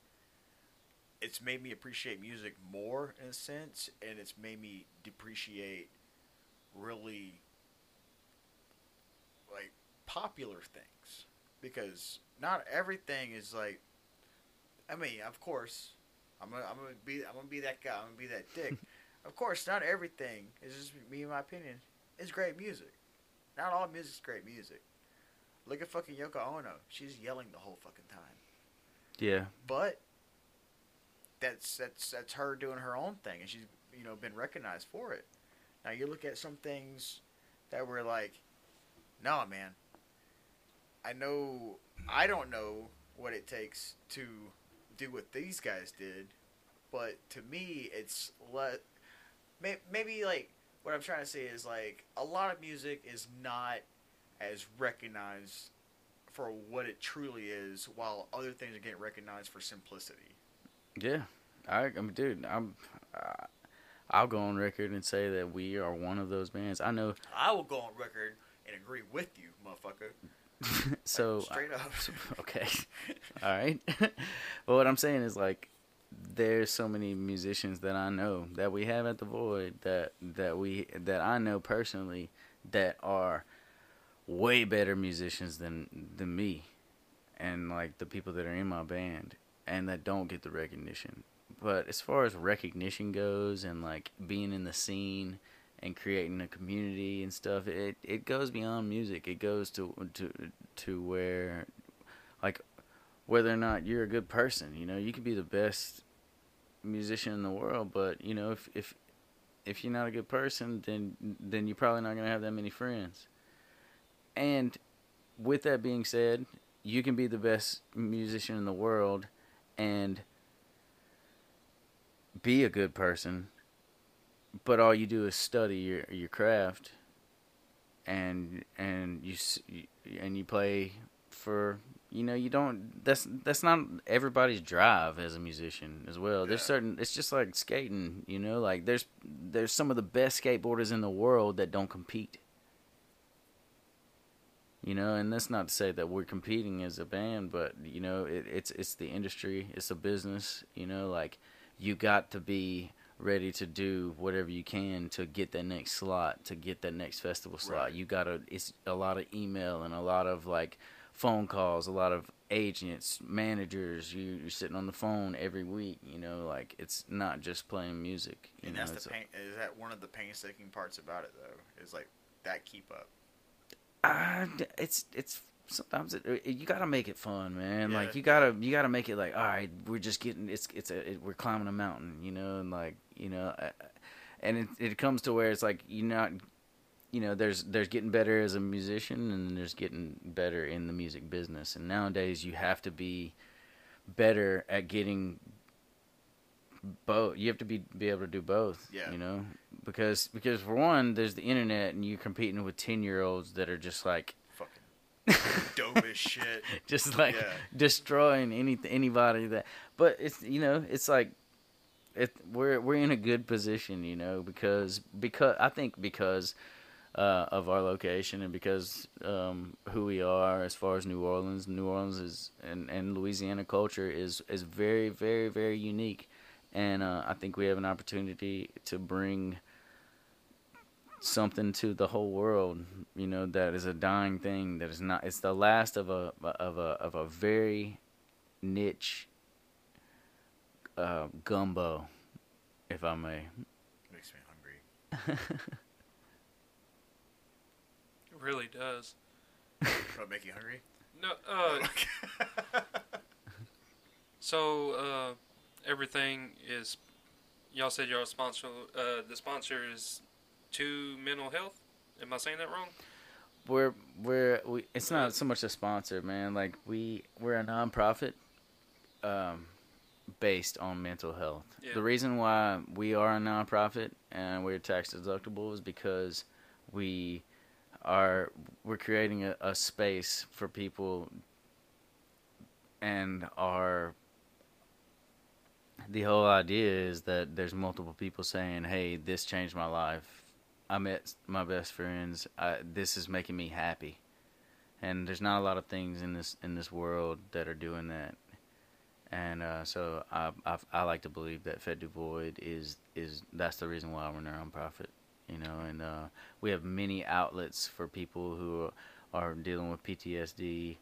Speaker 4: it's made me appreciate music more in a sense, and it's made me depreciate really like popular things because not everything is like. I mean, of course, I'm gonna, I'm gonna be I'm gonna be that guy. I'm gonna be that dick. of course, not everything is just me in my opinion. It's great music. Not all music's great music. Look at fucking Yoko Ono. She's yelling the whole fucking time.
Speaker 2: yeah,
Speaker 4: But that's that's that's her doing her own thing, and she's you know been recognized for it. Now you look at some things that were like, no man. I know I don't know what it takes to do what these guys did, but to me it's let maybe like what I'm trying to say is like a lot of music is not as recognized for what it truly is, while other things are getting recognized for simplicity.
Speaker 2: yeah. I, I mean, dude, I'm. Uh, I'll go on record and say that we are one of those bands. I know.
Speaker 4: I will go on record and agree with you, motherfucker.
Speaker 2: so
Speaker 4: straight up.
Speaker 2: okay, all right. but what I'm saying is like, there's so many musicians that I know that we have at the Void that that we that I know personally that are way better musicians than than me, and like the people that are in my band and that don't get the recognition. But as far as recognition goes and like being in the scene and creating a community and stuff, it it goes beyond music. It goes to to to where like whether or not you're a good person, you know, you could be the best musician in the world, but you know, if if if you're not a good person, then then you're probably not gonna have that many friends. And with that being said, you can be the best musician in the world and be a good person, but all you do is study your your craft, and and you and you play for you know you don't that's that's not everybody's drive as a musician as well. There's certain it's just like skating, you know, like there's there's some of the best skateboarders in the world that don't compete. You know, and that's not to say that we're competing as a band, but you know, it, it's it's the industry, it's a business. You know, like you got to be ready to do whatever you can to get that next slot, to get that next festival slot.
Speaker 4: Right.
Speaker 2: You gotta. It's a lot of email and a lot of like phone calls, a lot of agents, managers. You, you're sitting on the phone every week. You know, like it's not just playing music. You
Speaker 4: And
Speaker 2: know,
Speaker 4: that's the
Speaker 2: a-
Speaker 4: Is that one of the painstaking parts about it though? Is like that keep up.
Speaker 2: Uh, it's it's sometimes it, it- you gotta make it fun, man.
Speaker 4: Yeah.
Speaker 2: Like you gotta you gotta make it like, all right, we're just getting it's it's a it, we're climbing a mountain, you know, and like you know, uh, and it it comes to where it's like you're not, you know, there's there's getting better as a musician and there's getting better in the music business, and nowadays you have to be better at getting both. You have to be be able to do both.
Speaker 4: Yeah.
Speaker 2: You know, because because for one, there's the internet, and you're competing with ten year olds that are just like
Speaker 4: Fucking dope as shit.
Speaker 2: just like
Speaker 4: Yeah.
Speaker 2: destroying any anybody that. But it's you know it's like it we're we're in a good position, you know, because because I think because uh, of our location and because um, who we are as far as New Orleans, New Orleans is and, and Louisiana culture is is very very very unique, and uh, I think we have an opportunity to bring something to the whole world you know that is a dying thing that is not it's the last of a of a of a very niche uh, gumbo if i may
Speaker 4: Makes me hungry.
Speaker 1: It really does.
Speaker 4: Does it make you hungry?
Speaker 1: No, uh, so uh, everything is, y'all said y'all sponsor. Uh, the sponsor is to mental health. Am I saying that wrong?
Speaker 2: we're we're we it's not so much a sponsor man like we we're a nonprofit um based on mental health
Speaker 1: Yeah.
Speaker 2: the reason why we are a nonprofit and we're tax deductible is because we are we're creating a, a space for people and our the whole idea is that there's multiple people saying hey this changed my life I met my best friends. I, this is making me happy, and there's not a lot of things in this in this world that are doing that. And uh, so I, I I like to believe that Fed Du Void is is that's the reason why we're nonprofit, you know. And uh, we have many outlets for people who are dealing with PTSD,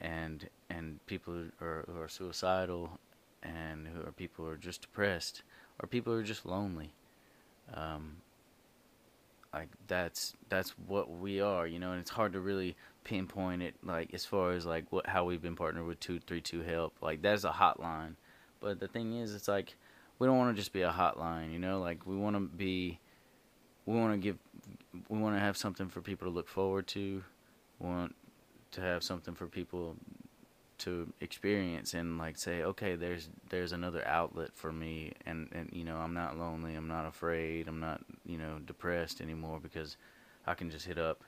Speaker 2: and and people who are, who are suicidal, and who are people who are just depressed, or people who are just lonely. Um, like that's that's what we are, you know, and it's hard to really pinpoint it like as far as like what how we've been partnered with two three two help. Like that's a hotline. But the thing is it's like we don't want to just be a hotline, you know, like we want to be we want to give we want to have something for people to look forward to. We want to have something for people to experience and like say okay there's there's another outlet for me and and you know I'm not lonely I'm not afraid I'm not you know depressed anymore because I can just hit up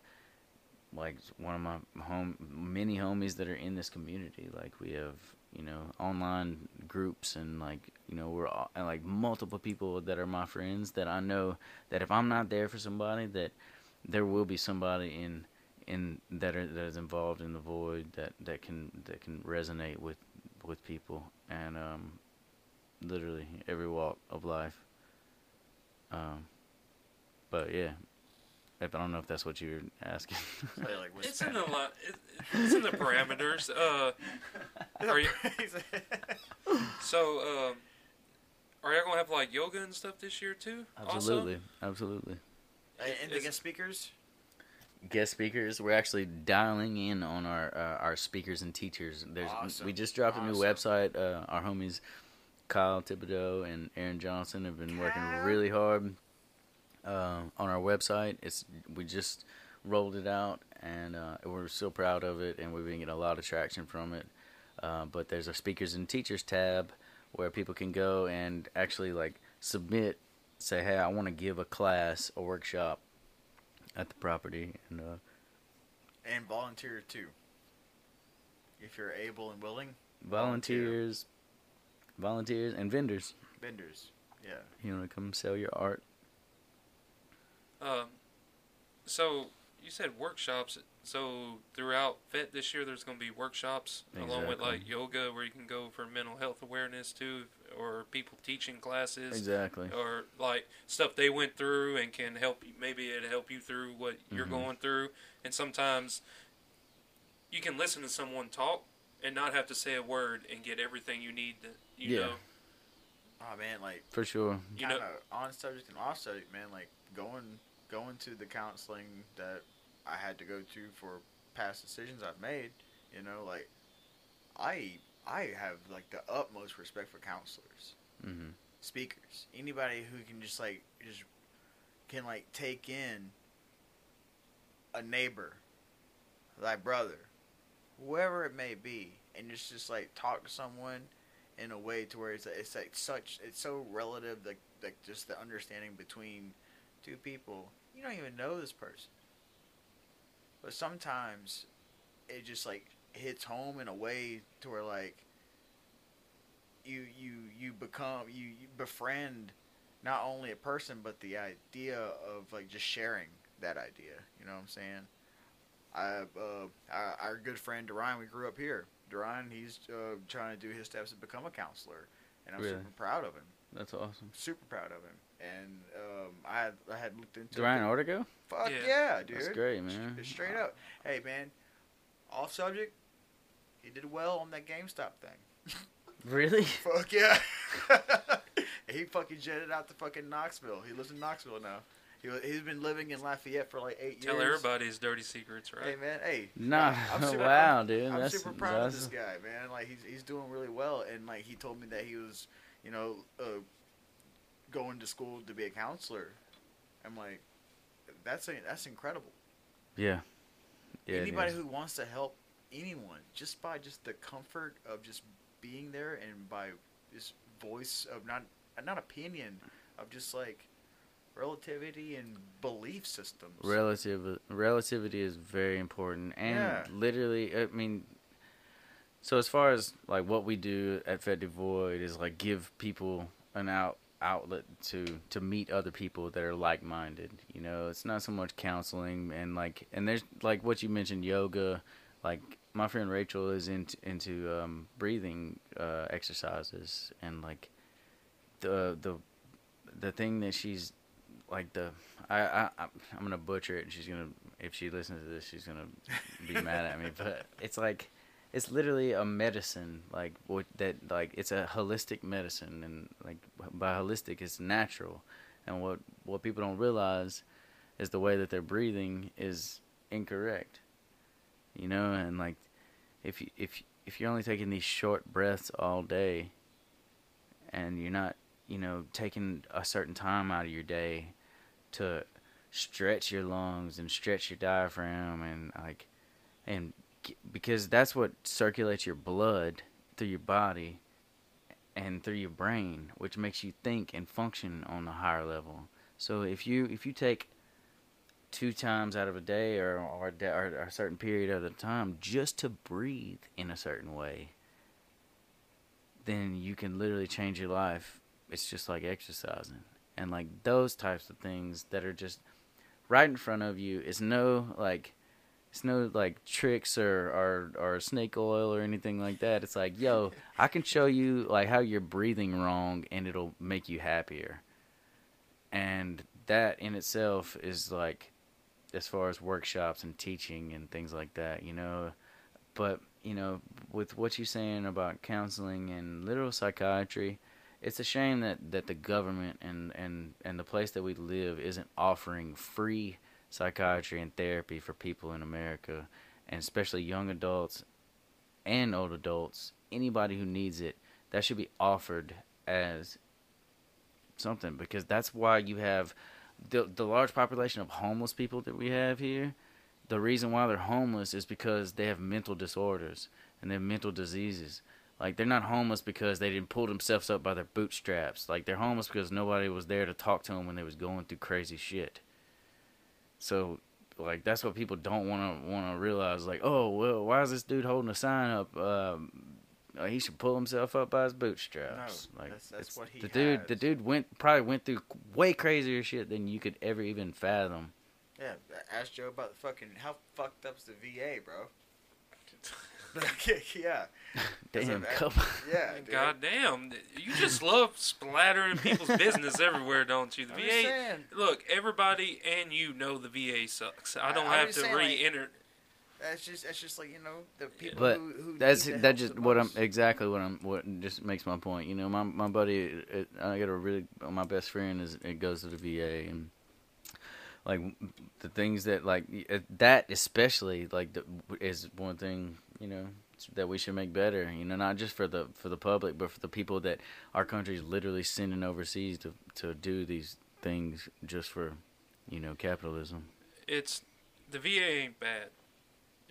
Speaker 2: like one of my home many homies that are in this community. Like we have you know online groups and like you know we're all, and like multiple people that are my friends that I know that if I'm not there for somebody that there will be somebody in in that are that is involved in the void that that can that can resonate with with people and um literally every walk of life um but yeah I don't know if that's what you're asking
Speaker 4: like,
Speaker 1: It's in the li- it, it's in the parameters. Uh, are you, so um, are y'all gonna have like yoga and stuff this year too? also?
Speaker 2: absolutely absolutely
Speaker 4: and the
Speaker 1: Is-
Speaker 4: guest speakers?
Speaker 2: Guest speakers we're actually dialing in on our uh, our speakers and teachers. There's
Speaker 4: Awesome.
Speaker 2: we just dropped a new website uh, our homies Kyle Thibodeau and Aaron Johnson have been working really hard uh, on our website. It's we just rolled it out and uh, we're so proud of it and we've been getting a lot of traction from it. Uh, but there's a speakers and teachers tab where people can go and actually like submit say hey I want to give a class a workshop at the property and uh,
Speaker 4: And volunteer too. If you're able and willing,
Speaker 2: volunteers, volunteers, and vendors.
Speaker 4: vendors. Yeah.
Speaker 2: You want to come sell your art?
Speaker 1: Um, so you said workshops. So throughout FET this year, there's going to be workshops along with like yoga, where you can go for mental health awareness too, or people teaching classes,
Speaker 2: Exactly.
Speaker 1: or like stuff they went through and can help you. Maybe it help you through what you're
Speaker 2: Mhm.
Speaker 1: going through. And sometimes you can listen to someone talk and not have to say a word and get everything you need. To, you
Speaker 2: Yeah.
Speaker 1: know,
Speaker 4: Oh man, like
Speaker 2: For sure.
Speaker 1: you
Speaker 4: kind
Speaker 1: know,
Speaker 4: of on subject and off subject, man. Like going going to the counseling that I had to go to for past decisions I've made. You know, like I I have like the utmost respect for counselors,
Speaker 2: hmm
Speaker 4: speakers, anybody who can just like just can like take in a neighbor, thy brother, whoever it may be, and just just like talk to someone in a way to where it's it's like such it's so relative like like just the understanding between two people. You don't even know this person, but sometimes it just like hits home in a way to where like you you you become you, you befriend not only a person but the idea of like just sharing that idea. You know what I'm saying? I uh, our, our good friend Duran, we grew up here. Duran, he's uh, trying to do his steps to become a counselor, and I'm
Speaker 2: Really?
Speaker 4: super proud of him.
Speaker 2: That's awesome.
Speaker 4: Super proud of him. And um, I had I had looked into
Speaker 2: Ryan
Speaker 4: it.
Speaker 2: Ortego?
Speaker 4: Fuck
Speaker 1: Yeah.
Speaker 4: yeah, dude.
Speaker 2: That's great, man.
Speaker 4: Straight up. Hey man, off subject. He did well on that GameStop thing.
Speaker 2: Really?
Speaker 4: Fuck yeah. he fucking jetted out to fucking Knoxville. He lives in Knoxville now. He, he's been living in Lafayette for like eight
Speaker 1: tell
Speaker 4: years.
Speaker 1: Tell everybody his dirty secrets, right?
Speaker 4: Hey man, hey.
Speaker 2: Nah.
Speaker 4: I'm super-
Speaker 2: wow,
Speaker 4: I'm-
Speaker 2: dude.
Speaker 4: I'm
Speaker 2: that's
Speaker 4: super proud of this guy, man. Like he's he's doing really well, and like he told me that he was, you know, uh, going to school to be a counselor. I'm like, that's a, that's incredible.
Speaker 2: Yeah. Yeah.
Speaker 4: Anybody who wants to help anyone just by just the comfort of just being there and by this voice of not not opinion of just like relativity and belief systems.
Speaker 2: Relative relativity is very important, and
Speaker 4: Yeah.
Speaker 2: literally, I mean, so as far as like what we do at Fed Devoid is like give people an out outlet to to meet other people that are like minded. You know, it's not so much counseling and like and there's like what you mentioned yoga, like my friend Rachel is into into um, breathing uh, exercises and like the the the thing that she's like the I, I I'm gonna butcher it and she's gonna if she listens to this she's gonna be mad at me but it's like it's literally a medicine like what that like it's a holistic medicine and like by holistic it's natural. And what what people don't realize is the way that they're breathing is incorrect you know and like if you if if you're only taking these short breaths all day and you're not you know taking a certain time out of your day to stretch your lungs and stretch your diaphragm and like and because that's what circulates your blood through your body and through your brain which makes you think and function on a higher level. So if you if you take two times out of a day or or, a or a certain period of the time just to breathe in a certain way then you can literally change your life. It's just like exercising. And like those types of things that are just right in front of you. It's no like it's no like tricks or, or or snake oil or anything like that. It's like yo i can show you like how you're breathing wrong and it'll make you happier. And that in itself is like as far as workshops and teaching and things like that you know but you know with what you're saying about counseling and literal psychiatry it's a shame that, that the government and, and, and the place that we live isn't offering free psychiatry and therapy for people in America, and especially young adults and old adults. Anybody who needs it, that should be offered as something because that's why you have the the large population of homeless people that we have here. The reason why they're homeless is because they have mental disorders and they have mental diseases. Like they're not homeless because they didn't pull themselves up by their bootstraps. Like they're homeless because nobody was there to talk to them when they was going through crazy shit. So, like that's what people don't want to want to realize. Like, oh well, why is this dude holding a sign up? Um, he should pull himself up by his bootstraps.
Speaker 4: No,
Speaker 2: like
Speaker 4: that's- that's what he
Speaker 2: the dude. The dude went probably went through way crazier shit than you could ever even fathom.
Speaker 4: Yeah, ask Joe about the fucking how fucked up's the VA, bro. yeah,
Speaker 2: Damn,
Speaker 4: That's a-
Speaker 2: couple.
Speaker 4: yeah. dude.
Speaker 1: God damn, you just love splattering people's business everywhere, don't you? The
Speaker 4: I'm
Speaker 1: VA.
Speaker 4: saying.
Speaker 1: Look, everybody and you know the VA sucks. I don't
Speaker 4: I-
Speaker 1: have to re-enter.
Speaker 4: That's just that's just like you know the people
Speaker 2: But
Speaker 4: who, who
Speaker 2: That's
Speaker 4: need
Speaker 2: that just
Speaker 4: the
Speaker 2: what I'm exactly what I'm what just makes my point. You know, my my buddy, it, I got a really my best friend is it goes to the VA and like the things that like uh, that especially like the, is one thing you know that we should make better. You know, not just for the for the public, but for the people that our country is literally sending overseas to to do these things just for you know capitalism.
Speaker 1: It's the VA ain't bad.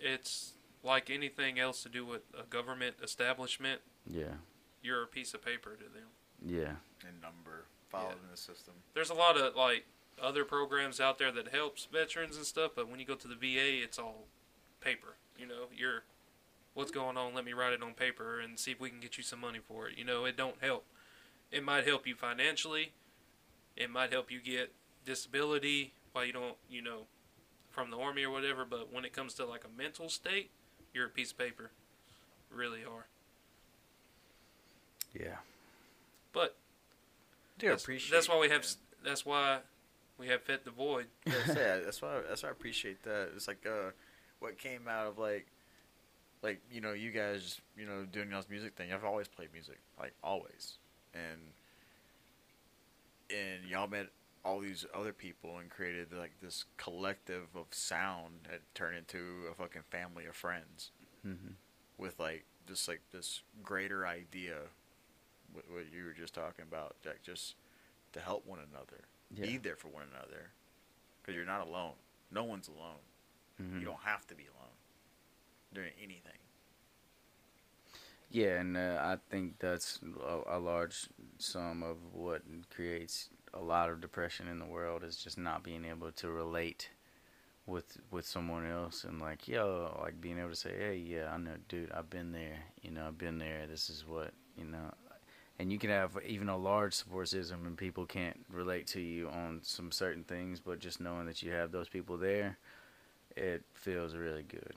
Speaker 1: It's like anything else to do with a government establishment.
Speaker 2: Yeah,
Speaker 1: You're a piece of paper to them.
Speaker 2: yeah,
Speaker 4: and number followed
Speaker 1: Yeah.
Speaker 4: in the system.
Speaker 1: There's a lot of like other programs out there that helps veterans and stuff, but when you go to the VA, it's all paper. You know, you're what's going on. Let me write it on paper and see if we can get you some money for it. You know, it don't help. It might help you financially. It might help you get disability while you don't, you know, from the army or whatever. But when it comes to like a mental state, you're a piece of paper. Really are.
Speaker 2: yeah.
Speaker 1: But
Speaker 4: Do
Speaker 1: that's,
Speaker 4: appreciate.
Speaker 1: that's why we have.
Speaker 4: man.
Speaker 1: That's why we have fed the void.
Speaker 4: That's, yeah, that's why that's why I appreciate that. It's like uh, what came out of like, like you know, you guys, you know, doing y'all's music thing. I've always played music, like always, and and y'all met all these other people and created like this collective of sound that turned into a fucking family of friends
Speaker 2: hmm
Speaker 4: with like just like this greater idea what, what you were just talking about like just to help one another,
Speaker 2: Yeah.
Speaker 4: be there for one another, because you're not alone. No one's alone.
Speaker 2: Mhm.
Speaker 4: You don't have to be alone during anything.
Speaker 2: Yeah, and uh, I think that's a, a large sum of what creates a lot of depression in the world is just not being able to relate with with someone else and like yo like being able to say hey yeah I know dude I've been there you know I've been there this is what you know? And you can have even a large support system and people can't relate to you on some certain things but just knowing that you have those people there it feels really good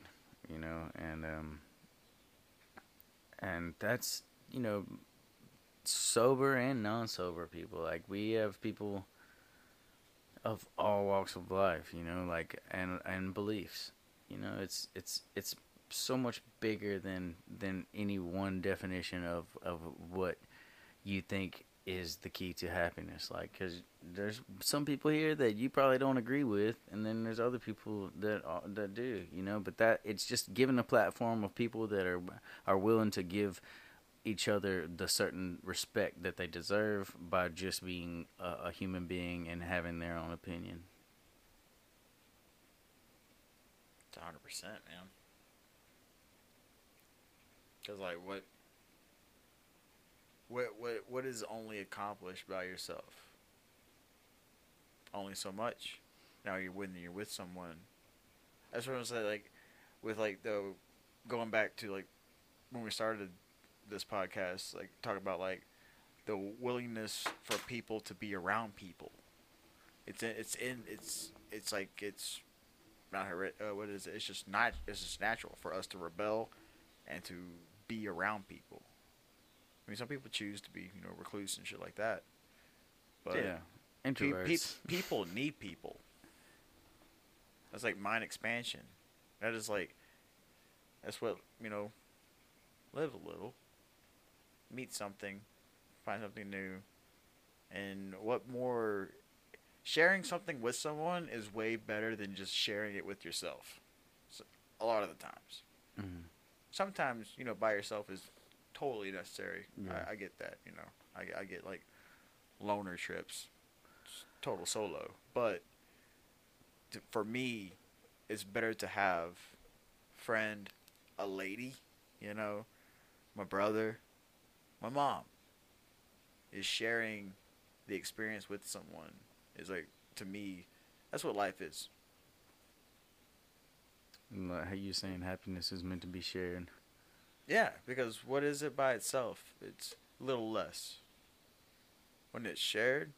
Speaker 2: you know? And um and that's you know sober and non-sober people. Like we have people of all walks of life you know like and and beliefs. You know it's it's it's so much bigger than than any one definition of of what you think is the key to happiness. Like cuz there's some people here that you probably don't agree with and then there's other people that that do you know but that it's just giving a platform of people that are are willing to give each other the certain respect that they deserve by just being a, a human being and having their own opinion.
Speaker 4: It's hundred percent, man. Because like what, what, what, what is only accomplished by yourself? Only so much. Now you're when you're with someone. That's what I'm saying. Like, with like the going back to like when we started this podcast, like talk about like the willingness for people to be around people. It's in, it's in it's it's like it's not heri- uh, what is it? It's just not it's just natural for us to rebel and to be around people. I mean, some people choose to be you know recluse and shit like that. But
Speaker 2: yeah,
Speaker 4: pe-
Speaker 2: introverts.
Speaker 4: pe- people need people. That's like mind expansion. That is like that's what you know. Live a little, meet something, find something new, and what more? Sharing something with someone is way better than just sharing it with yourself. So, a lot of the times.
Speaker 2: Mhm.
Speaker 4: Sometimes you know by yourself is totally necessary.
Speaker 2: Yeah.
Speaker 4: I, I get that. You know, I, I get like loner trips, total solo. But to, for me, it's better to have friend, a lady, you know, my brother, my mom. Is sharing the experience with someone is like to me, that's what life is.
Speaker 2: Like how you saying happiness is meant to be shared.
Speaker 4: Yeah, because what is it by itself? It's a little less. When it's shared,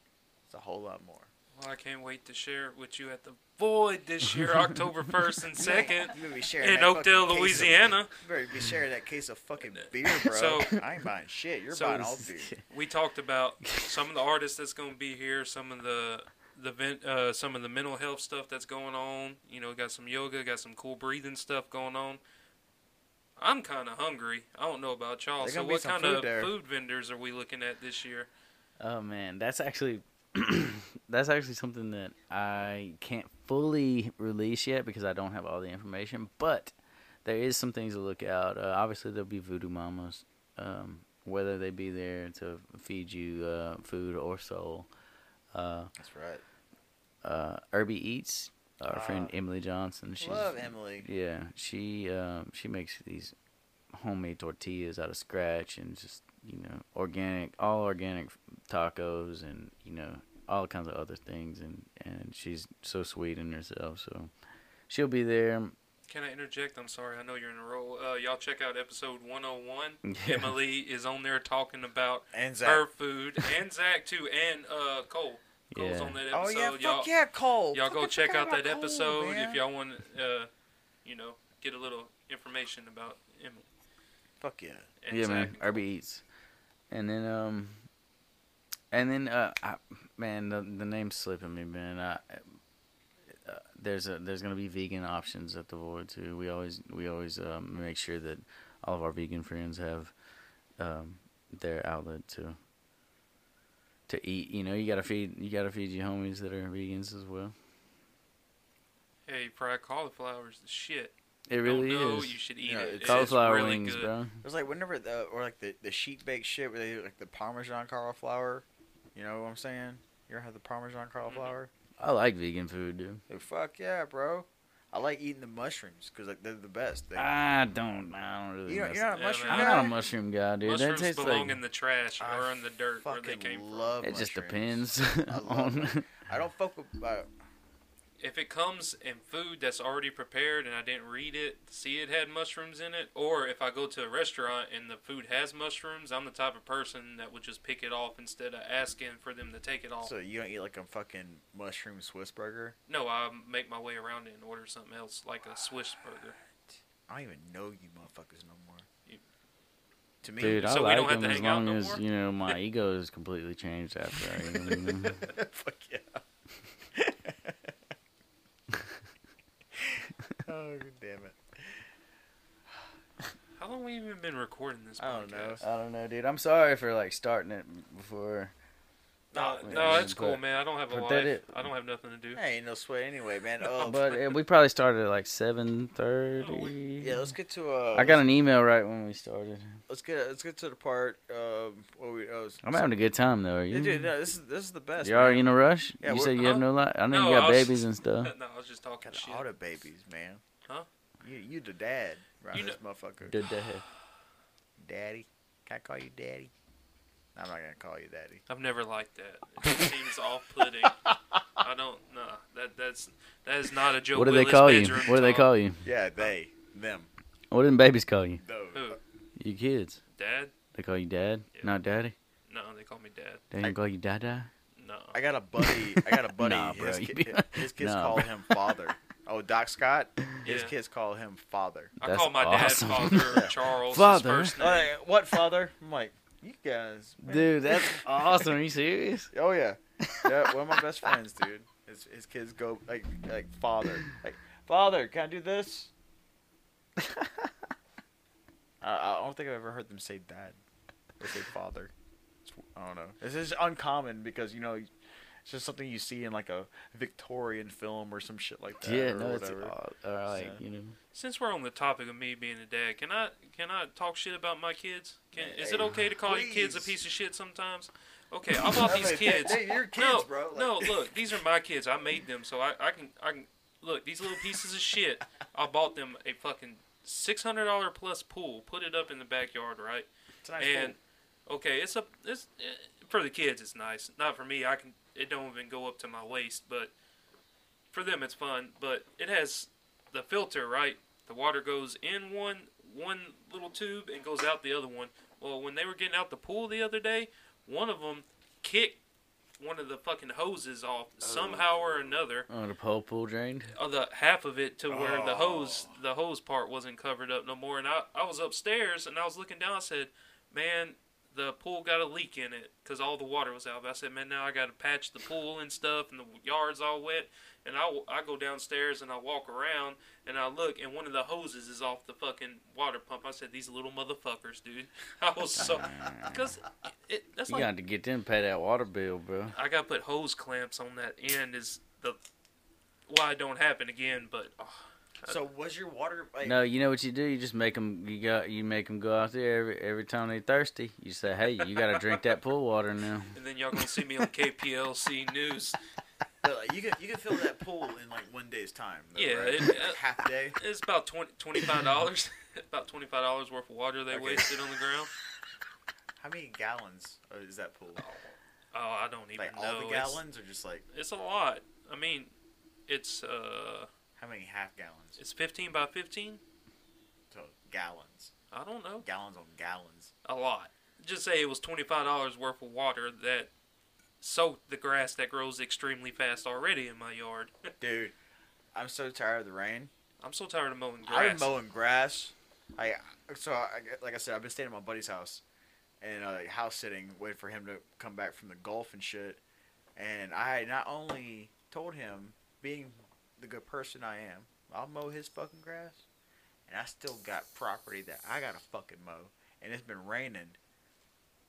Speaker 4: it's a whole lot more.
Speaker 1: Well, I can't wait to share it with you at the Void this year, October 1st and 2nd
Speaker 4: You better be sharing
Speaker 1: in Oakdale,
Speaker 4: fucking case of-
Speaker 1: Louisiana.
Speaker 4: you better be sharing that case of fucking beer, bro.
Speaker 1: So-
Speaker 4: I ain't buying shit. You're
Speaker 1: so-
Speaker 4: buying all beer.
Speaker 1: We talked about some of the artists that's going to be here, some of the the vent, uh, some of the mental health stuff that's going on. You know, got some yoga, got some cool breathing stuff going on. I'm kind of hungry. I don't know about y'all.
Speaker 4: There
Speaker 1: So, what kind
Speaker 4: food
Speaker 1: of
Speaker 4: there.
Speaker 1: food vendors are we looking at this year?
Speaker 2: Oh man, that's actually that's actually something that I can't fully release yet because I don't have all the information. But there is some things to look out. Uh, obviously, there'll be voodoo mamas, um, whether they be there to feed you uh, food or soul. Uh,
Speaker 4: That's right.
Speaker 2: uh, Irby Eats, our friend
Speaker 4: Ah.
Speaker 2: Emily Johnson. She's,
Speaker 4: Love Emily.
Speaker 2: Yeah, she um, she makes these homemade tortillas out of scratch and just you know organic, all organic tacos and you know all kinds of other things and and she's so sweet in herself. So she'll be there.
Speaker 1: Can I interject? I'm sorry. I know you're in a roll. Uh, y'all check out episode 101.
Speaker 2: Yeah.
Speaker 1: Emily is on there talking about
Speaker 4: And Zach.
Speaker 1: her food, and Zach too, and uh, Cole. Cole's
Speaker 2: Yeah.
Speaker 1: on that episode.
Speaker 4: oh
Speaker 1: episode.
Speaker 4: yeah,
Speaker 1: y'all,
Speaker 4: fuck yeah, Cole.
Speaker 1: y'all go check out that
Speaker 4: Cole,
Speaker 1: episode
Speaker 4: man.
Speaker 1: if y'all want to, uh, you know, get a little information about Emily.
Speaker 4: Fuck yeah.
Speaker 1: And
Speaker 2: yeah,
Speaker 1: Zach
Speaker 2: man.
Speaker 1: and Cole.
Speaker 2: Eats, and then um, and then uh, I, man, the the name's slipping me, man. I, uh, there's a there's gonna be vegan options at the Void too. We always we always um, make sure that all of our vegan friends have um, their outlet to to eat. You know, you gotta feed you gotta feed your homies that are vegans as well.
Speaker 1: Hey, fried cauliflower is the shit.
Speaker 2: It really
Speaker 1: Don't know,
Speaker 2: is.
Speaker 1: You should eat
Speaker 4: Yeah,
Speaker 1: it.
Speaker 4: it's
Speaker 1: It's
Speaker 2: Cauliflower
Speaker 1: really
Speaker 2: wings,
Speaker 1: good.
Speaker 2: bro.
Speaker 4: It was like whenever the or like the the sheet baked shit where they do like the Parmesan cauliflower. You know what I'm saying? You ever have the Parmesan cauliflower?
Speaker 2: I like vegan food, dude.
Speaker 4: Dude, fuck yeah, bro. I like eating the mushrooms because like they're the best. They,
Speaker 2: I don't. I don't really.
Speaker 4: you know,
Speaker 2: mess-
Speaker 4: you're not a
Speaker 1: Yeah,
Speaker 4: mushroom
Speaker 1: man.
Speaker 2: I'm
Speaker 4: guy.
Speaker 2: not a mushroom guy, dude.
Speaker 1: Mushrooms
Speaker 2: that tastes
Speaker 1: belong
Speaker 2: like.
Speaker 1: in the trash
Speaker 4: I
Speaker 1: or in the dirt where they
Speaker 4: fucking
Speaker 1: came from.
Speaker 4: love
Speaker 2: It just depends
Speaker 4: I love
Speaker 2: on.
Speaker 4: I don't fuck with. Uh,
Speaker 1: If it comes in food that's already prepared and I didn't read it, see it had mushrooms in it, or if I go to a restaurant and the food has mushrooms, I'm the type of person that would just pick it off instead of asking for them to take it off.
Speaker 4: so you don't eat like a fucking mushroom Swiss burger?
Speaker 1: no, I make my way around it and order something else like a Swiss burger.
Speaker 4: I don't even know you motherfuckers no more.
Speaker 1: You-
Speaker 4: To me,
Speaker 2: Dude, I
Speaker 1: So we
Speaker 2: like
Speaker 1: don't have
Speaker 2: them
Speaker 1: to
Speaker 2: as
Speaker 1: hang out
Speaker 2: long
Speaker 1: no
Speaker 2: as
Speaker 1: more?
Speaker 2: you know my ego is completely changed after I eat them.
Speaker 4: fuck yeah. oh damn it!
Speaker 1: How long we even been recording this
Speaker 4: I don't know.
Speaker 1: podcast?
Speaker 2: I don't know, dude. I'm sorry for like starting it before.
Speaker 1: No,
Speaker 4: Yeah,
Speaker 1: no, it's
Speaker 2: but-
Speaker 1: cool, man. I don't have a
Speaker 2: but
Speaker 1: life.
Speaker 2: it-
Speaker 1: I don't have nothing to do.
Speaker 4: Hey, ain't no sweat anyway, man. Oh,
Speaker 2: But we probably started at like seven thirty.
Speaker 4: yeah, let's get to uh.
Speaker 2: I got an email right when we started.
Speaker 4: Let's get let's get to the part. Um, what we. Oh,
Speaker 2: I'm having a good time though. Are you?
Speaker 4: Yeah, dude, no, this is this is the best.
Speaker 2: you
Speaker 4: are
Speaker 2: in a rush?
Speaker 4: Yeah,
Speaker 2: you said you have no life. I know
Speaker 1: No,
Speaker 2: you
Speaker 1: I
Speaker 2: got babies
Speaker 1: just-
Speaker 2: and stuff.
Speaker 1: no, I was just talking
Speaker 4: Got
Speaker 1: shit.
Speaker 4: all the babies, man.
Speaker 1: Huh?
Speaker 4: You you the dad, right?
Speaker 1: You
Speaker 4: this motherfucker.
Speaker 2: Did that?
Speaker 4: Daddy. Can I call you daddy? I'm not gonna call you daddy.
Speaker 1: I've never liked that. It seems off-putting. I don't. No, that that's that is not a joke.
Speaker 2: What do they
Speaker 1: Willis
Speaker 2: call you?
Speaker 1: bedroom
Speaker 2: What do they
Speaker 1: talk.
Speaker 2: call you?
Speaker 4: Yeah, they, them,
Speaker 2: What do them babies call you?
Speaker 4: those.
Speaker 1: Who?
Speaker 2: You kids.
Speaker 1: Dad?
Speaker 2: They call you dad,
Speaker 1: Yeah.
Speaker 2: not daddy.
Speaker 1: No, they call me Dad.
Speaker 2: They don't call you dada.
Speaker 1: No.
Speaker 4: I got a buddy. I got a buddy.
Speaker 2: Nah, bro,
Speaker 4: his,
Speaker 2: you
Speaker 4: ki-
Speaker 2: be-
Speaker 4: his kids
Speaker 2: Nah,
Speaker 4: call
Speaker 2: bro.
Speaker 4: him father. Oh, Doc Scott. His
Speaker 1: Yeah.
Speaker 4: kids call him father.
Speaker 1: I
Speaker 2: That's
Speaker 1: call my
Speaker 2: awesome.
Speaker 1: dad Father Charles.
Speaker 2: Father?
Speaker 1: His first name.
Speaker 4: Like, what father? I'm like, you guys, man.
Speaker 2: Dude, that's awesome. Are you serious?
Speaker 4: Oh yeah, yeah. One of my best friends, dude. His his kids go like like father, like father. Can I do this? I, I don't think I've ever heard them say dad. They say father. It's, I don't know. This is uncommon because you know it's just something you see in like a Victorian film or some shit like that.
Speaker 2: yeah,
Speaker 4: or
Speaker 2: no, it's
Speaker 4: whatever.
Speaker 2: all, all right.
Speaker 4: So-
Speaker 2: You know,
Speaker 1: Since we're on the topic of me being a dad, can I can I talk shit about my kids? Can, is it okay to call your kids a piece of shit sometimes? Okay, I bought these kids.
Speaker 4: They, you're kids,
Speaker 1: no,
Speaker 4: bro. Like-
Speaker 1: no, look, these are my kids. I made them, so I, I can I can look these little pieces of shit. I bought them a fucking six hundred dollar plus pool. Put it up in the backyard, right?
Speaker 4: It's a nice
Speaker 1: and okay, it's a it's eh, for the kids. It's nice. Not for me. I can. It don't even go up to my waist, but for them it's fun. But it has the filter, right? The water goes in one one little tube and goes out the other one. Well, when they were getting out the pool the other day, one of them kicked one of the fucking hoses off somehow or another.
Speaker 2: oh, the pole pool drained.
Speaker 1: Uh, the half of it to where the hose
Speaker 4: Oh.
Speaker 1: the hose part wasn't covered up no more and I, I was upstairs and I was looking down I said man the pool got a leak in it because all the water was out. I said man now I got to patch the pool and stuff and the yard's all wet. And I, I go downstairs and I walk around and I look and one of the hoses is off the fucking water pump. I said these little motherfuckers dude. I was so because it, it, that's
Speaker 2: You
Speaker 1: like
Speaker 2: got to get them pay that water bill, bro.
Speaker 1: I got to put hose clamps on that end is the why it don't happen again but oh,
Speaker 4: So was your water like?
Speaker 2: No, you know what you do? You just make them. You got. You make them go out there every every time they're thirsty. You say, "Hey, you got to drink that pool water now."
Speaker 1: And then y'all gonna see me on KPLC News.
Speaker 4: but, like, you can you can fill that pool in like one day's time. though,
Speaker 1: Yeah,
Speaker 4: right?
Speaker 1: it-
Speaker 4: Like,
Speaker 1: uh,
Speaker 4: half a day.
Speaker 1: It's about 20 dollars. about twenty five dollars worth of water they
Speaker 4: Okay.
Speaker 1: wasted on the ground.
Speaker 4: How many gallons uh, is that pool?
Speaker 1: Oh, I don't even
Speaker 4: Like all
Speaker 1: know.
Speaker 4: the
Speaker 1: It's-
Speaker 4: gallons, or just like
Speaker 1: It's, a lot. I mean, it's uh,
Speaker 4: how many half gallons?
Speaker 1: it's fifteen by fifteen.
Speaker 4: So gallons,
Speaker 1: I don't know.
Speaker 4: gallons on gallons.
Speaker 1: A lot. Just say it was twenty five dollars worth of water that soaked the grass that grows extremely fast already in my yard.
Speaker 4: Dude, I'm so tired of the rain.
Speaker 1: I'm so tired of mowing grass.
Speaker 4: I've
Speaker 1: grass.
Speaker 4: mowing grass. I so I, like I said, I've been staying at my buddy's house and uh, house sitting, waiting for him to come back from the golf and shit. And I not only told him, being the good person I am, I'll mow his fucking grass, and I still got property that I gotta fucking mow, and it's been raining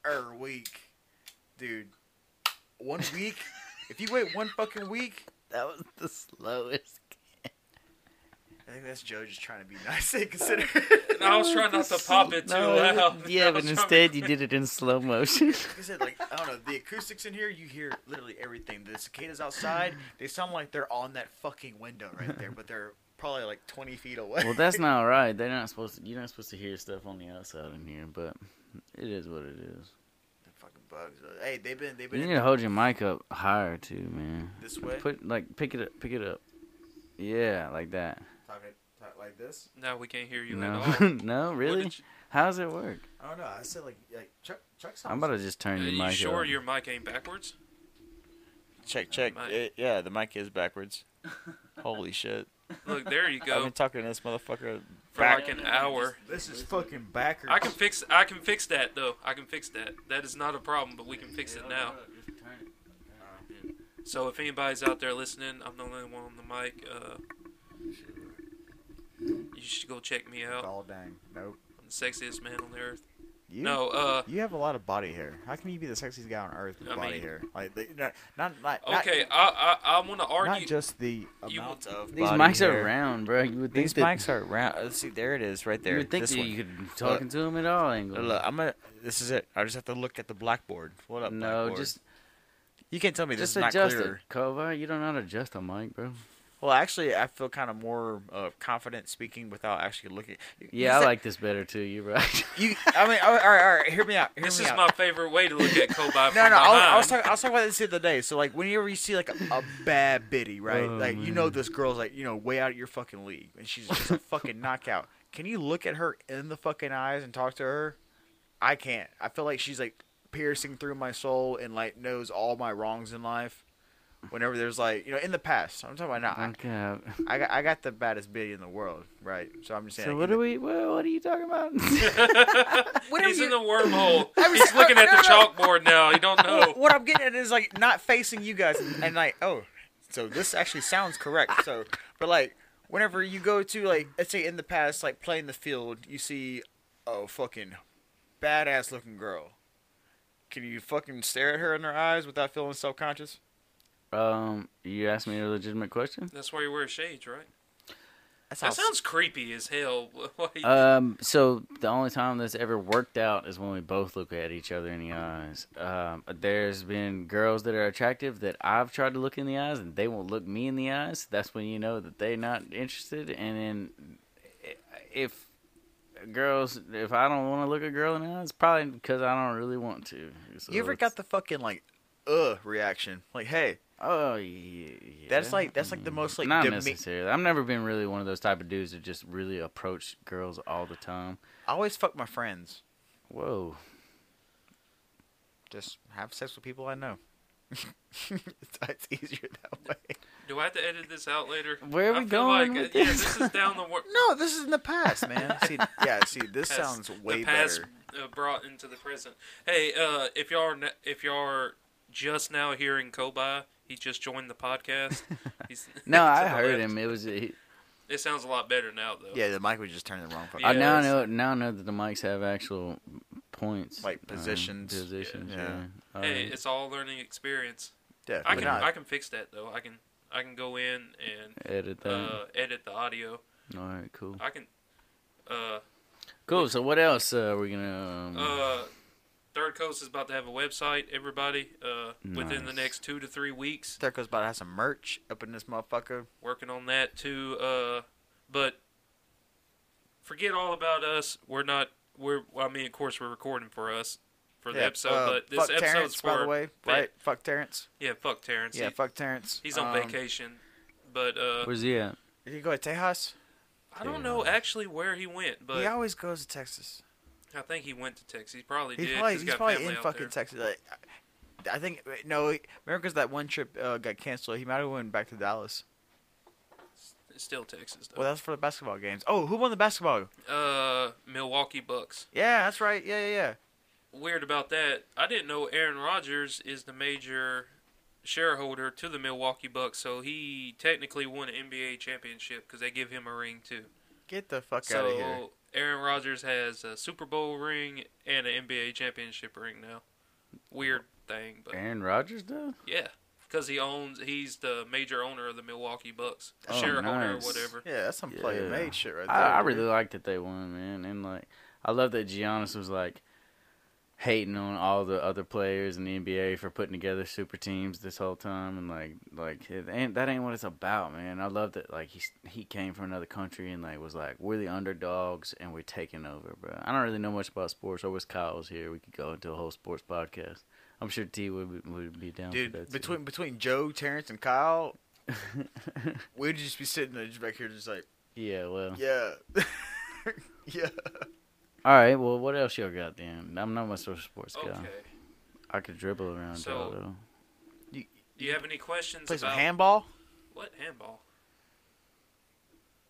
Speaker 4: er week, dude. One week. if you wait one fucking week,
Speaker 2: That was the slowest.
Speaker 4: Hey,
Speaker 5: think that's Joe just trying to be nice and considerate.
Speaker 1: I was trying not to pop it too
Speaker 2: No,
Speaker 1: loud.
Speaker 2: Yeah, but
Speaker 1: was trying to
Speaker 2: instead you did it in slow motion.
Speaker 5: Like I said, like I don't know, the acoustics in here, you hear literally everything. The cicadas outside, they sound like they're on that fucking window right there, but they're probably like 20 feet away.
Speaker 2: well, that's not right. They're not supposed to. You're not supposed to hear stuff on the outside in here, but it is what it is.
Speaker 5: the fucking bugs. though. Hey, they've been they've
Speaker 2: You
Speaker 5: been
Speaker 2: need to hold your mic up higher too, man.
Speaker 5: this way.
Speaker 2: Put like pick it up, pick it up. Yeah, like that.
Speaker 5: Talking like this.
Speaker 1: Now we can't hear you
Speaker 2: No,
Speaker 1: at all.
Speaker 2: no, really.
Speaker 1: did you-
Speaker 2: How does it work?
Speaker 5: I don't know. I said like like Chuck Chuck sounds.
Speaker 2: I'm about to just turn
Speaker 1: Are
Speaker 2: your
Speaker 1: you
Speaker 2: mic
Speaker 1: sure
Speaker 2: up.
Speaker 1: your mic ain't backwards?
Speaker 4: Check, check. It- yeah, the mic is backwards. Holy shit.
Speaker 1: Look, there you go.
Speaker 4: I've been talking to this motherfucker
Speaker 1: For like an hour.
Speaker 5: This is fucking backwards.
Speaker 1: I can fix. I can fix that though. I can fix that. That is not a problem, but we can fix it now. So if anybody's out there listening, I'm the only one on the mic. Uh, you should go check me out.
Speaker 5: all dang. Nope.
Speaker 1: I'm the sexiest man on the earth.
Speaker 4: You,
Speaker 1: No, uh,
Speaker 4: you have a lot of body hair. How can you be the sexiest guy on earth with
Speaker 1: I
Speaker 4: body
Speaker 1: mean-
Speaker 4: hair? Like, the, not, not, not, not-
Speaker 1: okay. I I, I want to argue.
Speaker 4: Not,
Speaker 1: argue.
Speaker 4: just the
Speaker 1: You-
Speaker 4: amount of
Speaker 2: These
Speaker 4: body
Speaker 2: mics
Speaker 4: hair.
Speaker 2: are round, bro. You would think
Speaker 4: These
Speaker 2: that,
Speaker 4: mics are round. Uh, see, there it is, right there.
Speaker 2: You would think
Speaker 4: this
Speaker 2: that
Speaker 4: one.
Speaker 2: you could be talking to him at all angles.
Speaker 4: Look, I'm gonna. This is it. I just have to look at the blackboard. What up?
Speaker 2: no,
Speaker 4: blackboard?
Speaker 2: just
Speaker 4: you can't tell me this
Speaker 2: just
Speaker 4: is not
Speaker 2: adjust
Speaker 4: clear.
Speaker 2: it, Kova. You don't know how to adjust a mic, bro.
Speaker 4: Well, actually, I feel kind of more uh, confident speaking without actually looking.
Speaker 2: Yeah, I
Speaker 4: said-
Speaker 2: like this better too. You're right.
Speaker 4: you. I mean, all right, all right, all right. Hear me out. Hear
Speaker 1: this
Speaker 4: me
Speaker 1: is
Speaker 4: out.
Speaker 1: my favorite way to look at Kobe from
Speaker 4: No, no, I was, I talking. I was talking about this the other day. So, like, whenever you see like a, a bad biddy, right?
Speaker 2: Oh,
Speaker 4: like, you know, this girl's like, you know, way out of your fucking league, and she's just a fucking knockout. Can you look at her in the fucking eyes and talk to her? I can't. I feel like she's like piercing through my soul and like knows all my wrongs in life. Whenever there's like, you know, in the past, I'm talking about now.
Speaker 2: okay.
Speaker 4: I, I got, I got the baddest biddy in the world, right? So I'm just saying.
Speaker 2: So what
Speaker 4: in
Speaker 2: are we? What, what are you talking about?
Speaker 4: Whatever
Speaker 1: He's
Speaker 4: you-
Speaker 1: in the wormhole.
Speaker 4: I was-
Speaker 1: He's looking at the
Speaker 4: no, no.
Speaker 1: chalkboard now. He don't know.
Speaker 4: what I'm getting at is like not facing you guys and, and like oh, so this actually sounds correct. So, but like whenever you go to like let's say in the past like playing the field, you see a fucking badass looking girl. Can you fucking stare at her in her eyes without feeling self conscious?
Speaker 2: Um, you asked me a legitimate question.
Speaker 1: That's why you wear shades, right?
Speaker 4: That
Speaker 1: That sounds creepy as hell. Why-
Speaker 2: Um, so the only time that's ever worked out is when we both look at each other in the eyes. Um, there's been girls that are attractive that I've tried to look in the eyes and they won't look me in the eyes. That's when you know that they're not interested. And then if girls, if I don't want to look a girl in the eyes, probably because I don't really want to. So
Speaker 4: You ever
Speaker 2: it's-
Speaker 4: got the fucking like uh reaction? Like hey,
Speaker 2: Oh yeah,
Speaker 4: That's like- that's like the most, like,
Speaker 2: not
Speaker 4: deme-
Speaker 2: necessarily. I've never been really one of those type of dudes that just really approach girls all the time.
Speaker 4: I always fuck my friends.
Speaker 2: Whoa.
Speaker 4: Just have sex with people I know. it's, it's easier that way.
Speaker 1: Do I have to edit this out later?
Speaker 2: Where are we going
Speaker 1: Like,
Speaker 2: with
Speaker 1: uh, yeah,
Speaker 2: this?
Speaker 1: this is down the wor-
Speaker 4: No, this is in the past, man. See, yeah, see, this
Speaker 1: past-
Speaker 4: sounds way
Speaker 1: the past
Speaker 4: better.
Speaker 1: uh, brought into the present. Hey, uh, if y'all are ne- if y'all are just now hearing Kobai, he just joined the podcast. He's
Speaker 2: No, I heard him. It was. He,
Speaker 1: It sounds a lot better now, though.
Speaker 4: Yeah, the mic was just turning the wrong fucking.
Speaker 2: I
Speaker 1: Yeah,
Speaker 2: now
Speaker 1: it's-
Speaker 2: know now I know that the mics have actual points,
Speaker 4: Like
Speaker 2: um,
Speaker 4: positions.
Speaker 2: positions.
Speaker 4: Yeah.
Speaker 2: Yeah. All
Speaker 1: Hey,
Speaker 2: right.
Speaker 1: it's all learning experience.
Speaker 4: Yeah,
Speaker 1: I can
Speaker 4: not-
Speaker 1: I can fix that though. I can I can go in and
Speaker 2: edit that.
Speaker 1: uh, edit the audio.
Speaker 2: all right, cool.
Speaker 1: I can. Uh,
Speaker 2: Cool. So what else uh, are we gonna? Um,
Speaker 1: uh, Third Coast is about to have a website. Everybody, uh, within the next two to three weeks,
Speaker 4: Third Coast's about to have some merch up in this motherfucker.
Speaker 1: working on that too. Uh, but forget all about us. We're not. We're. Well, I mean, of course, we're recording for us for the episode.
Speaker 4: uh,
Speaker 1: but this
Speaker 4: fuck
Speaker 1: episode's
Speaker 4: Terrence,
Speaker 1: for
Speaker 4: by the way,
Speaker 1: fa-
Speaker 4: right? Fuck Terrence.
Speaker 1: Yeah, fuck Terrence.
Speaker 4: Yeah,
Speaker 1: He-
Speaker 4: fuck Terrence.
Speaker 1: he's on
Speaker 4: Um,
Speaker 1: vacation. But uh,
Speaker 2: Where's he at?
Speaker 4: Did he go to Tejas?
Speaker 1: I don't know actually where he went, but
Speaker 4: he always goes to Texas.
Speaker 1: I think he went to Texas. He probably
Speaker 4: He's
Speaker 1: did.
Speaker 4: probably
Speaker 1: He's
Speaker 4: probably in fucking
Speaker 1: there.
Speaker 4: Texas. Like, I think no, America's that one trip uh, got canceled. He might have went back to Dallas.
Speaker 1: It's still Texas though.
Speaker 4: Well, that's for the basketball games. Oh, who won the basketball?
Speaker 1: uh, Milwaukee Bucks.
Speaker 4: Yeah, that's right. Yeah, yeah, yeah.
Speaker 1: Weird about that. I didn't know Aaron Rodgers is the major shareholder to the Milwaukee Bucks, so he technically won an NBA championship because they give him a ring too.
Speaker 4: Get the fuck
Speaker 1: so
Speaker 4: out of here.
Speaker 1: Aaron Rodgers has a Super Bowl ring and an NBA championship ring now. Weird thing, but
Speaker 2: Aaron Rodgers does.
Speaker 1: yeah, because he owns. He's the major owner of the Milwaukee Bucks,
Speaker 2: Oh,
Speaker 1: shareholder
Speaker 2: nice.
Speaker 1: or whatever.
Speaker 6: Yeah, that's some player
Speaker 2: Yeah.
Speaker 6: made shit right there.
Speaker 2: I, I really like that they won, man, and like I love that Giannis was like hating on all the other players in the NBA for putting together super teams this whole time, and like like it ain't, that ain't what it's about, man. I love that like he he came from another country and like was like we're the underdogs and we're taking over, bro. I don't really know much about sports. I wish Kyle was here. We could go into a whole sports podcast. I'm sure T would be- would be down
Speaker 6: Dude,
Speaker 2: that. too.
Speaker 6: between between Joe, Terrence, and Kyle, we'd just be sitting there just back here, just like,
Speaker 2: yeah, well,
Speaker 6: yeah, yeah.
Speaker 2: All right. Well, what else y'all got then? I'm not much of a sports guy.
Speaker 1: Okay.
Speaker 2: I could dribble around
Speaker 1: So-
Speaker 2: y'all though.
Speaker 1: Do you have any questions
Speaker 6: Play some handball.
Speaker 1: what handball?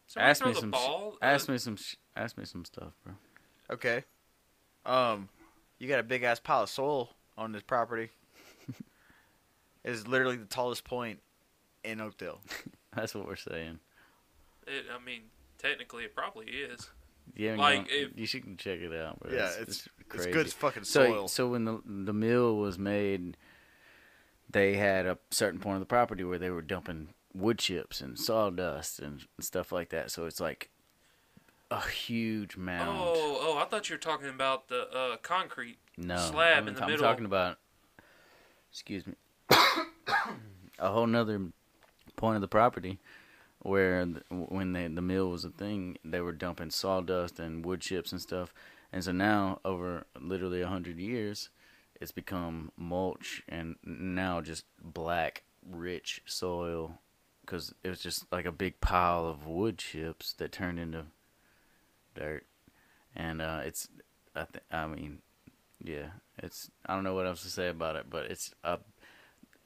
Speaker 1: Somebody
Speaker 2: Ask me some.
Speaker 1: ball.
Speaker 2: Ask
Speaker 1: Uh,
Speaker 2: me some. sh- Ask me some stuff, bro.
Speaker 6: Okay. Um, you got a big ass pile of soil on this property. it's literally the tallest point in Oakdale.
Speaker 2: That's what we're saying.
Speaker 1: It, I mean, technically, it probably is.
Speaker 2: Yeah,
Speaker 1: Like, if-
Speaker 2: you should check it out, bro.
Speaker 6: yeah,
Speaker 2: it's,
Speaker 6: it's it's
Speaker 2: crazy.
Speaker 6: good fucking
Speaker 2: So,
Speaker 6: soil.
Speaker 2: so when the the mill was made, they had a certain point of the property where they were dumping wood chips and sawdust and stuff like that. So it's like a huge mound.
Speaker 1: Oh, oh, I thought you were talking about the uh, concrete.
Speaker 2: no,
Speaker 1: slab
Speaker 2: I'm,
Speaker 1: in the middle.
Speaker 2: I'm
Speaker 1: middle.
Speaker 2: talking about. Excuse me. a whole nother point of the property where th- when they, the mill was a thing, they were dumping sawdust and wood chips and stuff. And so now, over literally a hundred years, it's become mulch and now just black, rich soil because it was just like a big pile of wood chips that turned into dirt. And uh, it's, I, th- I mean, yeah, it's. I don't know what else to say about it, but it's up.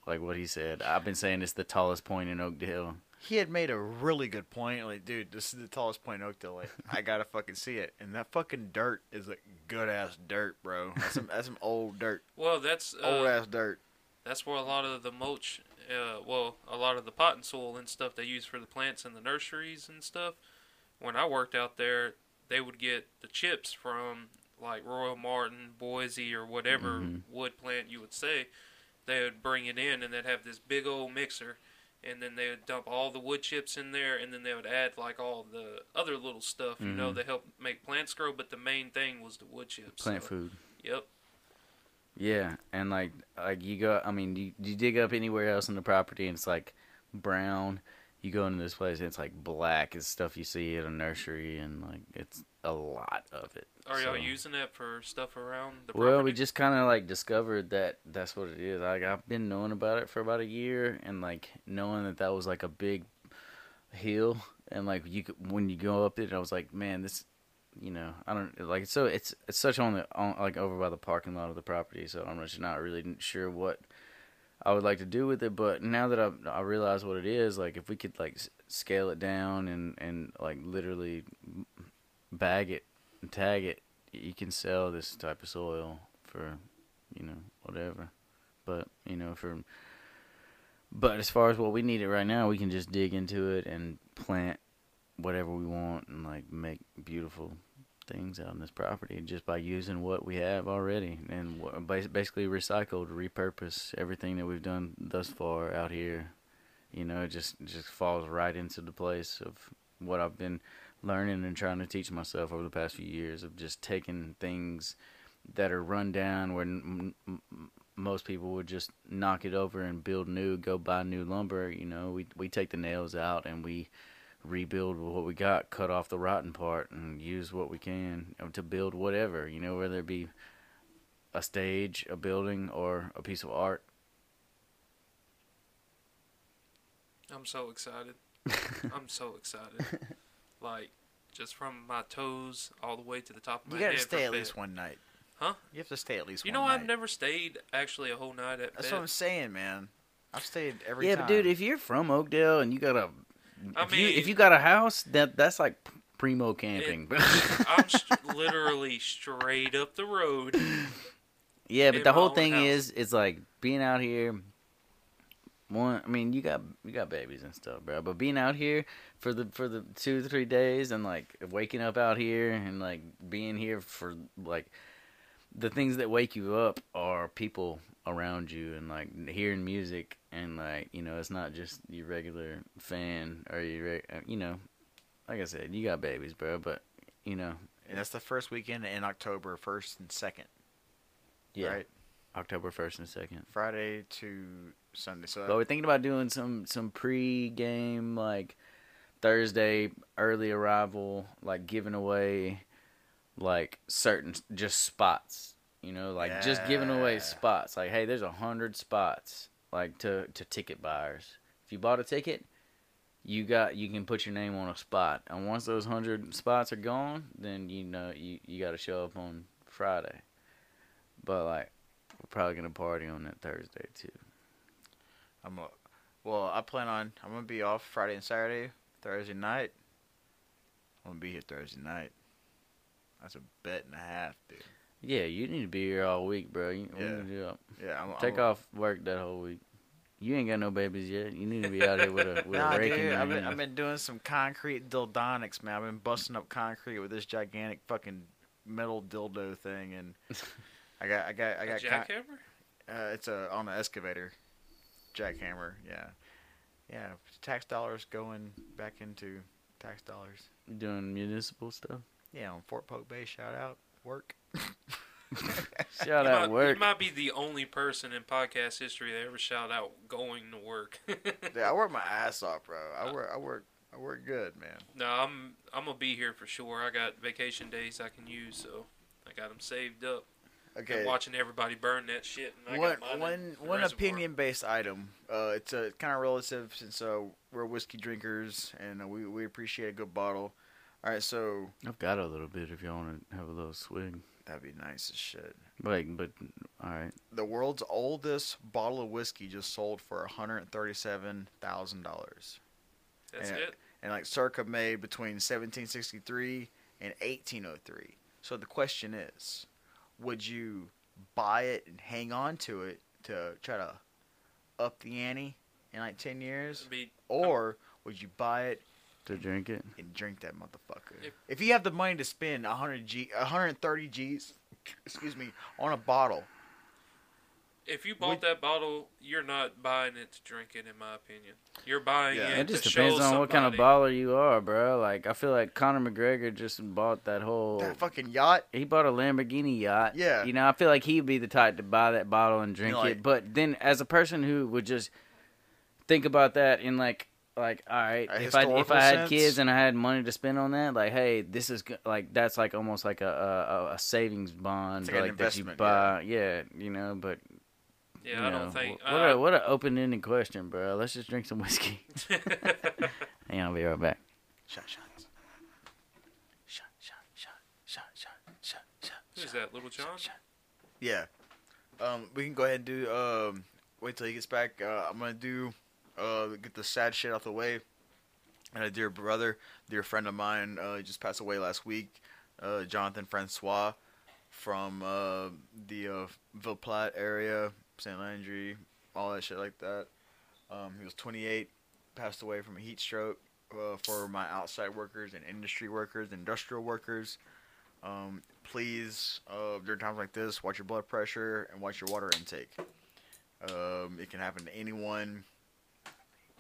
Speaker 2: Like what he said, I've been saying it's the tallest point in Oakdale.
Speaker 6: He had made a really good point. Like, dude, this is the tallest point in Oakdale. Like, I gotta fucking see it. And that fucking dirt is like good ass dirt, bro. That's some that's some old dirt,
Speaker 1: Well, that's
Speaker 6: old
Speaker 1: uh,
Speaker 6: ass dirt.
Speaker 1: that's where a lot of the mulch, uh, well, a lot of the potting soil and stuff they use for the plants in the nurseries and stuff. When I worked out there, they would get the chips from like Roy O. Martin, Boise, or whatever
Speaker 2: Mhm.
Speaker 1: wood plant you would say. They would bring it in, and they'd have this big old mixer, and then they would dump all the wood chips in there, and then they would add like all the other little stuff, you know,
Speaker 2: Mhm.
Speaker 1: that help make plants grow. But the main thing was the wood chips.
Speaker 2: Plant
Speaker 1: so,
Speaker 2: food.
Speaker 1: Yep.
Speaker 2: Yeah, and like like you go. I mean, you you dig up anywhere else on the property, and it's like brown. You go into this place, and it's like black. It's stuff you see at a nursery, and like it's a lot of it.
Speaker 1: Are y'all using it for stuff around the
Speaker 2: Well, we just kind of like discovered that that's what it is. Like I've been knowing about it for about a year, and like knowing that that was like a big hill, and like you could, when you go up it, I was like, man, this, you know, I don't like it's so it's it's such on the on like over by the parking lot of the property, so I'm just not really sure what I would like to do with it. But now that I I realize what it is, like if we could like scale it down and and like literally bag it and tag it, you can sell this type of soil for, you know, whatever. But you know, for but as far as what we need it right now, we can just dig into it and plant whatever we want and like make beautiful things out on this property just by using what we have already and basically recycled, repurpose everything that we've done thus far out here. You know, it just just falls right into the place of what I've been learning and trying to teach myself over the past few years of just taking things that are run down where most people would just knock it over and build new, go buy new lumber. You know, we we take the nails out and we rebuild what we got, cut off the rotten part, and use what we can to build whatever. You know, whether it be a stage, a building, or a piece of art.
Speaker 1: I'm so excited. I'm so excited. Like, just from my toes all the way to the top of my head.
Speaker 6: You gotta
Speaker 1: head.
Speaker 6: stay at
Speaker 1: bed.
Speaker 6: least one night.
Speaker 1: Huh?
Speaker 6: You have to stay at least
Speaker 1: You
Speaker 6: one
Speaker 1: know,
Speaker 6: night.
Speaker 1: I've never stayed actually a whole night at
Speaker 6: That's
Speaker 1: bed.
Speaker 6: what I'm saying, man. I've stayed every
Speaker 2: yeah,
Speaker 6: time.
Speaker 2: but dude, if you're from Oakdale and you got a,
Speaker 1: I
Speaker 2: if, you, if you got a house, that that's like primo camping.
Speaker 1: I'm st- literally straight up the road.
Speaker 2: Yeah, but the whole thing
Speaker 1: house.
Speaker 2: is, it's like being out here. One, I mean, you got you got babies and stuff, bro. But being out here for the for the two three days and like waking up out here and like being here for like the things that wake you up are people around you and like hearing music and like you know it's not just your regular fan or your uh, you know like I said you got babies bro but you know
Speaker 4: And that's the first weekend in October, first and second.
Speaker 2: yeah
Speaker 4: Right.
Speaker 2: October first and second.
Speaker 4: Friday to Sunday. So
Speaker 2: But we're thinking about doing some some pre-game like Thursday early arrival, like giving away like certain just spots. You know, like just giving away spots. Like, hey, there's a hundred spots like to to ticket buyers. If you bought a ticket, you got you can put your name on a spot, and once those hundred spots are gone, then you know you you got to show up on Friday. But like, we're probably gonna party on that Thursday too.
Speaker 4: I'm a, well. I plan on. I'm gonna be off Friday and Saturday. Thursday night. I'm gonna be here Thursday night. That's a bet and a half, dude.
Speaker 2: Yeah, you need to be here all week, bro. You, we
Speaker 4: Yeah.
Speaker 2: need to do it.
Speaker 4: Yeah, I'm
Speaker 2: Take
Speaker 4: I'm,
Speaker 2: off work that whole week. You ain't got no babies yet. You need to be out here with a with
Speaker 4: Nah,
Speaker 2: a rake
Speaker 4: dude, I've been. I've been doing some concrete dildonics, man. I've been busting up concrete with this gigantic fucking metal dildo thing, and I got, I got, I got. con-
Speaker 1: jackhammer?
Speaker 4: Uh, it's a on an excavator, jackhammer. Yeah, yeah. Tax dollars going back into tax dollars.
Speaker 2: doing municipal stuff.
Speaker 4: Yeah, on Fort Polk Bay. Shout out work.
Speaker 2: Shout
Speaker 1: you,
Speaker 2: out
Speaker 1: might,
Speaker 2: work.
Speaker 1: you might be the only person in podcast history that ever shout out going to work.
Speaker 4: Yeah, I work my ass off, bro. I work, I work, I work good, man.
Speaker 1: no, I'm I'm gonna be here for sure. I got vacation days I can use, so I got them saved up.
Speaker 4: Okay.
Speaker 1: And watching everybody burn that shit. And I
Speaker 4: one
Speaker 1: got mine in
Speaker 4: one
Speaker 1: the
Speaker 4: one
Speaker 1: reservoir.
Speaker 4: opinion based item. Uh, it's a kind of relative since uh, we're whiskey drinkers and uh, we we appreciate a good bottle. All right, so
Speaker 2: I've got a little bit if y'all want to have a little swig.
Speaker 4: that'd be nice as shit.
Speaker 2: Like, but all right.
Speaker 4: The world's oldest bottle of whiskey just sold for one hundred thirty-seven thousand dollars,
Speaker 1: That's
Speaker 4: Yeah.
Speaker 1: it.
Speaker 4: and like circa made between seventeen sixty-three and eighteen oh three. So the question is, would you buy it and hang on to it to try to up the ante in like ten years?
Speaker 1: It'd be um,
Speaker 4: Or would you buy it
Speaker 2: To drink it.
Speaker 4: and drink that motherfucker?
Speaker 1: If-
Speaker 4: If you have the money to spend 100 G, 130 G's, excuse me, on a bottle,
Speaker 1: if you bought
Speaker 4: Would-
Speaker 1: that bottle, you're not buying it to drink it. In my opinion, you're buying
Speaker 4: Yeah.
Speaker 1: it.
Speaker 2: It just
Speaker 1: to
Speaker 2: depends
Speaker 1: show
Speaker 2: on what kind of baller you are, bro. Like, I feel like Conor McGregor just bought that whole.
Speaker 4: that fucking yacht.
Speaker 2: he bought a Lamborghini yacht.
Speaker 4: Yeah.
Speaker 2: You know, I feel like he'd be the type to buy that bottle and drink
Speaker 4: like-
Speaker 2: it. But then, as a person who would just think about that in like, like, all right,
Speaker 4: A
Speaker 2: if I if I had
Speaker 4: sense?
Speaker 2: kids and I had money to spend on that, like, hey, this is like that's like almost like a a, a savings bond,
Speaker 4: It's like an
Speaker 2: like that you
Speaker 4: investment,
Speaker 2: buy. Yeah. you know, but.
Speaker 1: Yeah,
Speaker 2: you
Speaker 1: I
Speaker 2: know,
Speaker 1: don't think.
Speaker 2: What
Speaker 1: uh,
Speaker 2: a what a open ended question, bro. Let's just drink some whiskey. Hang on, I'll be right back.
Speaker 4: Shot shots. Shot shot shot shot shot shot shot.
Speaker 1: Who's that, Little John?
Speaker 4: Yeah. Um, we can go ahead and do. Um, wait till he gets back. Uh, I'm gonna do. Uh, get the sad shit out the way. And a dear brother, dear friend of mine, uh, just passed away last week. Uh, Jonathan Francois from uh, the uh, Ville Platte area, St. Landry, all that shit like that. Um, he was 28, passed away from a heat stroke. Uh, for my outside workers and industry workers, industrial workers, um, please, uh, during times like this, watch your blood pressure and watch your water intake. Um, it can happen to anyone.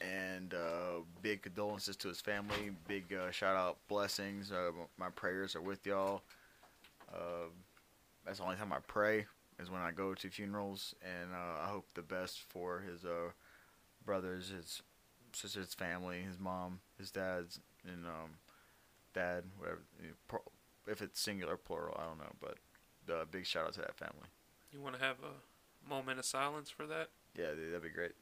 Speaker 4: And uh, big condolences to his family. Big uh, shout out, blessings. Uh, my prayers are with y'all. Uh, that's the only time I pray is when I go to funerals, and uh, I hope the best for his uh, brothers, his sister's family, his mom, his dad's, and um, dad, whatever. you know, pro- If it's singular, plural, I don't know, but big shout out to that family.
Speaker 1: You want to have a moment of silence for that?
Speaker 4: Yeah, dude, that'd be great.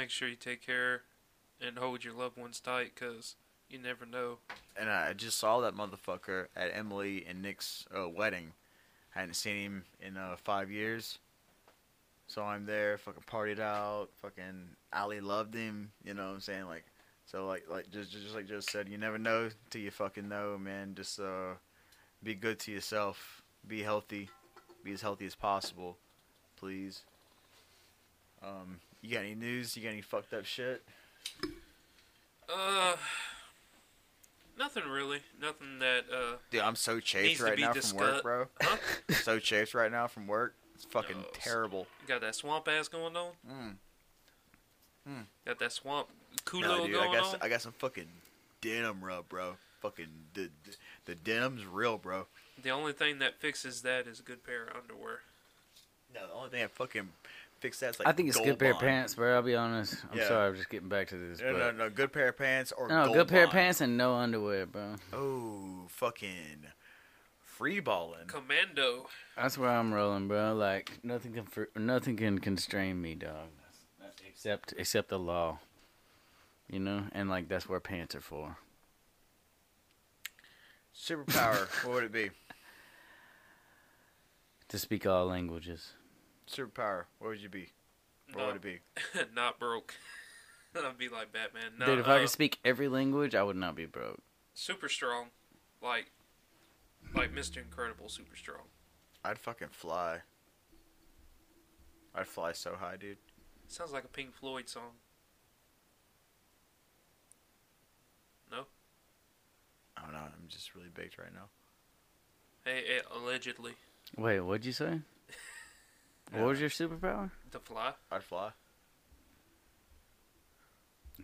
Speaker 1: Make sure you take care and hold your loved ones tight, cause you never know.
Speaker 4: And I just saw that motherfucker at Emily and Nick's uh, wedding. I hadn't seen him in uh, five years. So I'm there, fucking partied out. Fucking Ali loved him. You know what I'm saying? Like, so like like just just like just said, you never know till you fucking know, man. Just uh, be good to yourself. Be healthy. Be as healthy as possible, please. Um, You got any news? You got any fucked up shit?
Speaker 1: Uh, nothing really. Nothing that uh.
Speaker 4: Dude, I'm so chafed right now from work, bro.
Speaker 1: Huh?
Speaker 4: so chafed right now from work. It's fucking
Speaker 1: s-
Speaker 4: terrible.
Speaker 1: Got that swamp ass going on.
Speaker 4: Mm.
Speaker 1: Got that swamp culo
Speaker 4: No, dude, I got
Speaker 1: on.
Speaker 4: s- I got some fucking denim rub, bro. Fucking the the, the denim's real, bro.
Speaker 1: The only thing that fixes that is a good pair of underwear.
Speaker 4: No, the only thing that fucking fix that's like
Speaker 2: I think it's a good pair of pants, bro. I'll be honest. I'm
Speaker 4: Yeah.
Speaker 2: sorry, I'm just getting back to this.
Speaker 4: No, no, no, good pair of pants or
Speaker 2: No,
Speaker 4: Gold
Speaker 2: good pair of pants and no underwear, bro.
Speaker 4: Oh, fucking free balling.
Speaker 1: Commando.
Speaker 2: That's where I'm rolling, bro. Like nothing can fr- nothing can constrain me, dog. Except except the law. You know, and like that's where pants are for.
Speaker 4: Superpower, what would it be?
Speaker 2: To speak all languages.
Speaker 4: Superpower, what would you be? What would it be?
Speaker 1: not broke. I'd be like Batman. No,
Speaker 2: Dude, if I
Speaker 1: uh,
Speaker 2: could speak every language, I would not be broke.
Speaker 1: super strong, like, like Mr. Incredible, super strong.
Speaker 4: I'd fucking fly. I'd fly so high, dude.
Speaker 1: Sounds like a Pink Floyd song. No,
Speaker 4: I don't know. I'm just really baked right now.
Speaker 1: hey, hey allegedly
Speaker 2: Wait, what'd you say?
Speaker 4: Yeah.
Speaker 2: What was your superpower?
Speaker 1: to fly.
Speaker 4: I'd fly.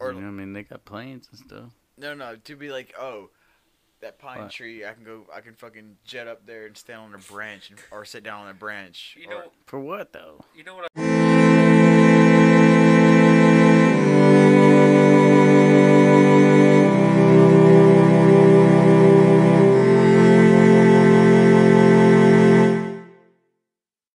Speaker 2: Or,
Speaker 4: Or-
Speaker 2: you know, I mean, they got planes and stuff.
Speaker 4: No, no, to be like, oh, that pine
Speaker 2: What?
Speaker 4: tree. I can go. I can fucking jet up there and stand on a branch, and, or sit down on a branch.
Speaker 1: You
Speaker 4: or-
Speaker 1: know,
Speaker 2: For what though?
Speaker 1: you know what? I,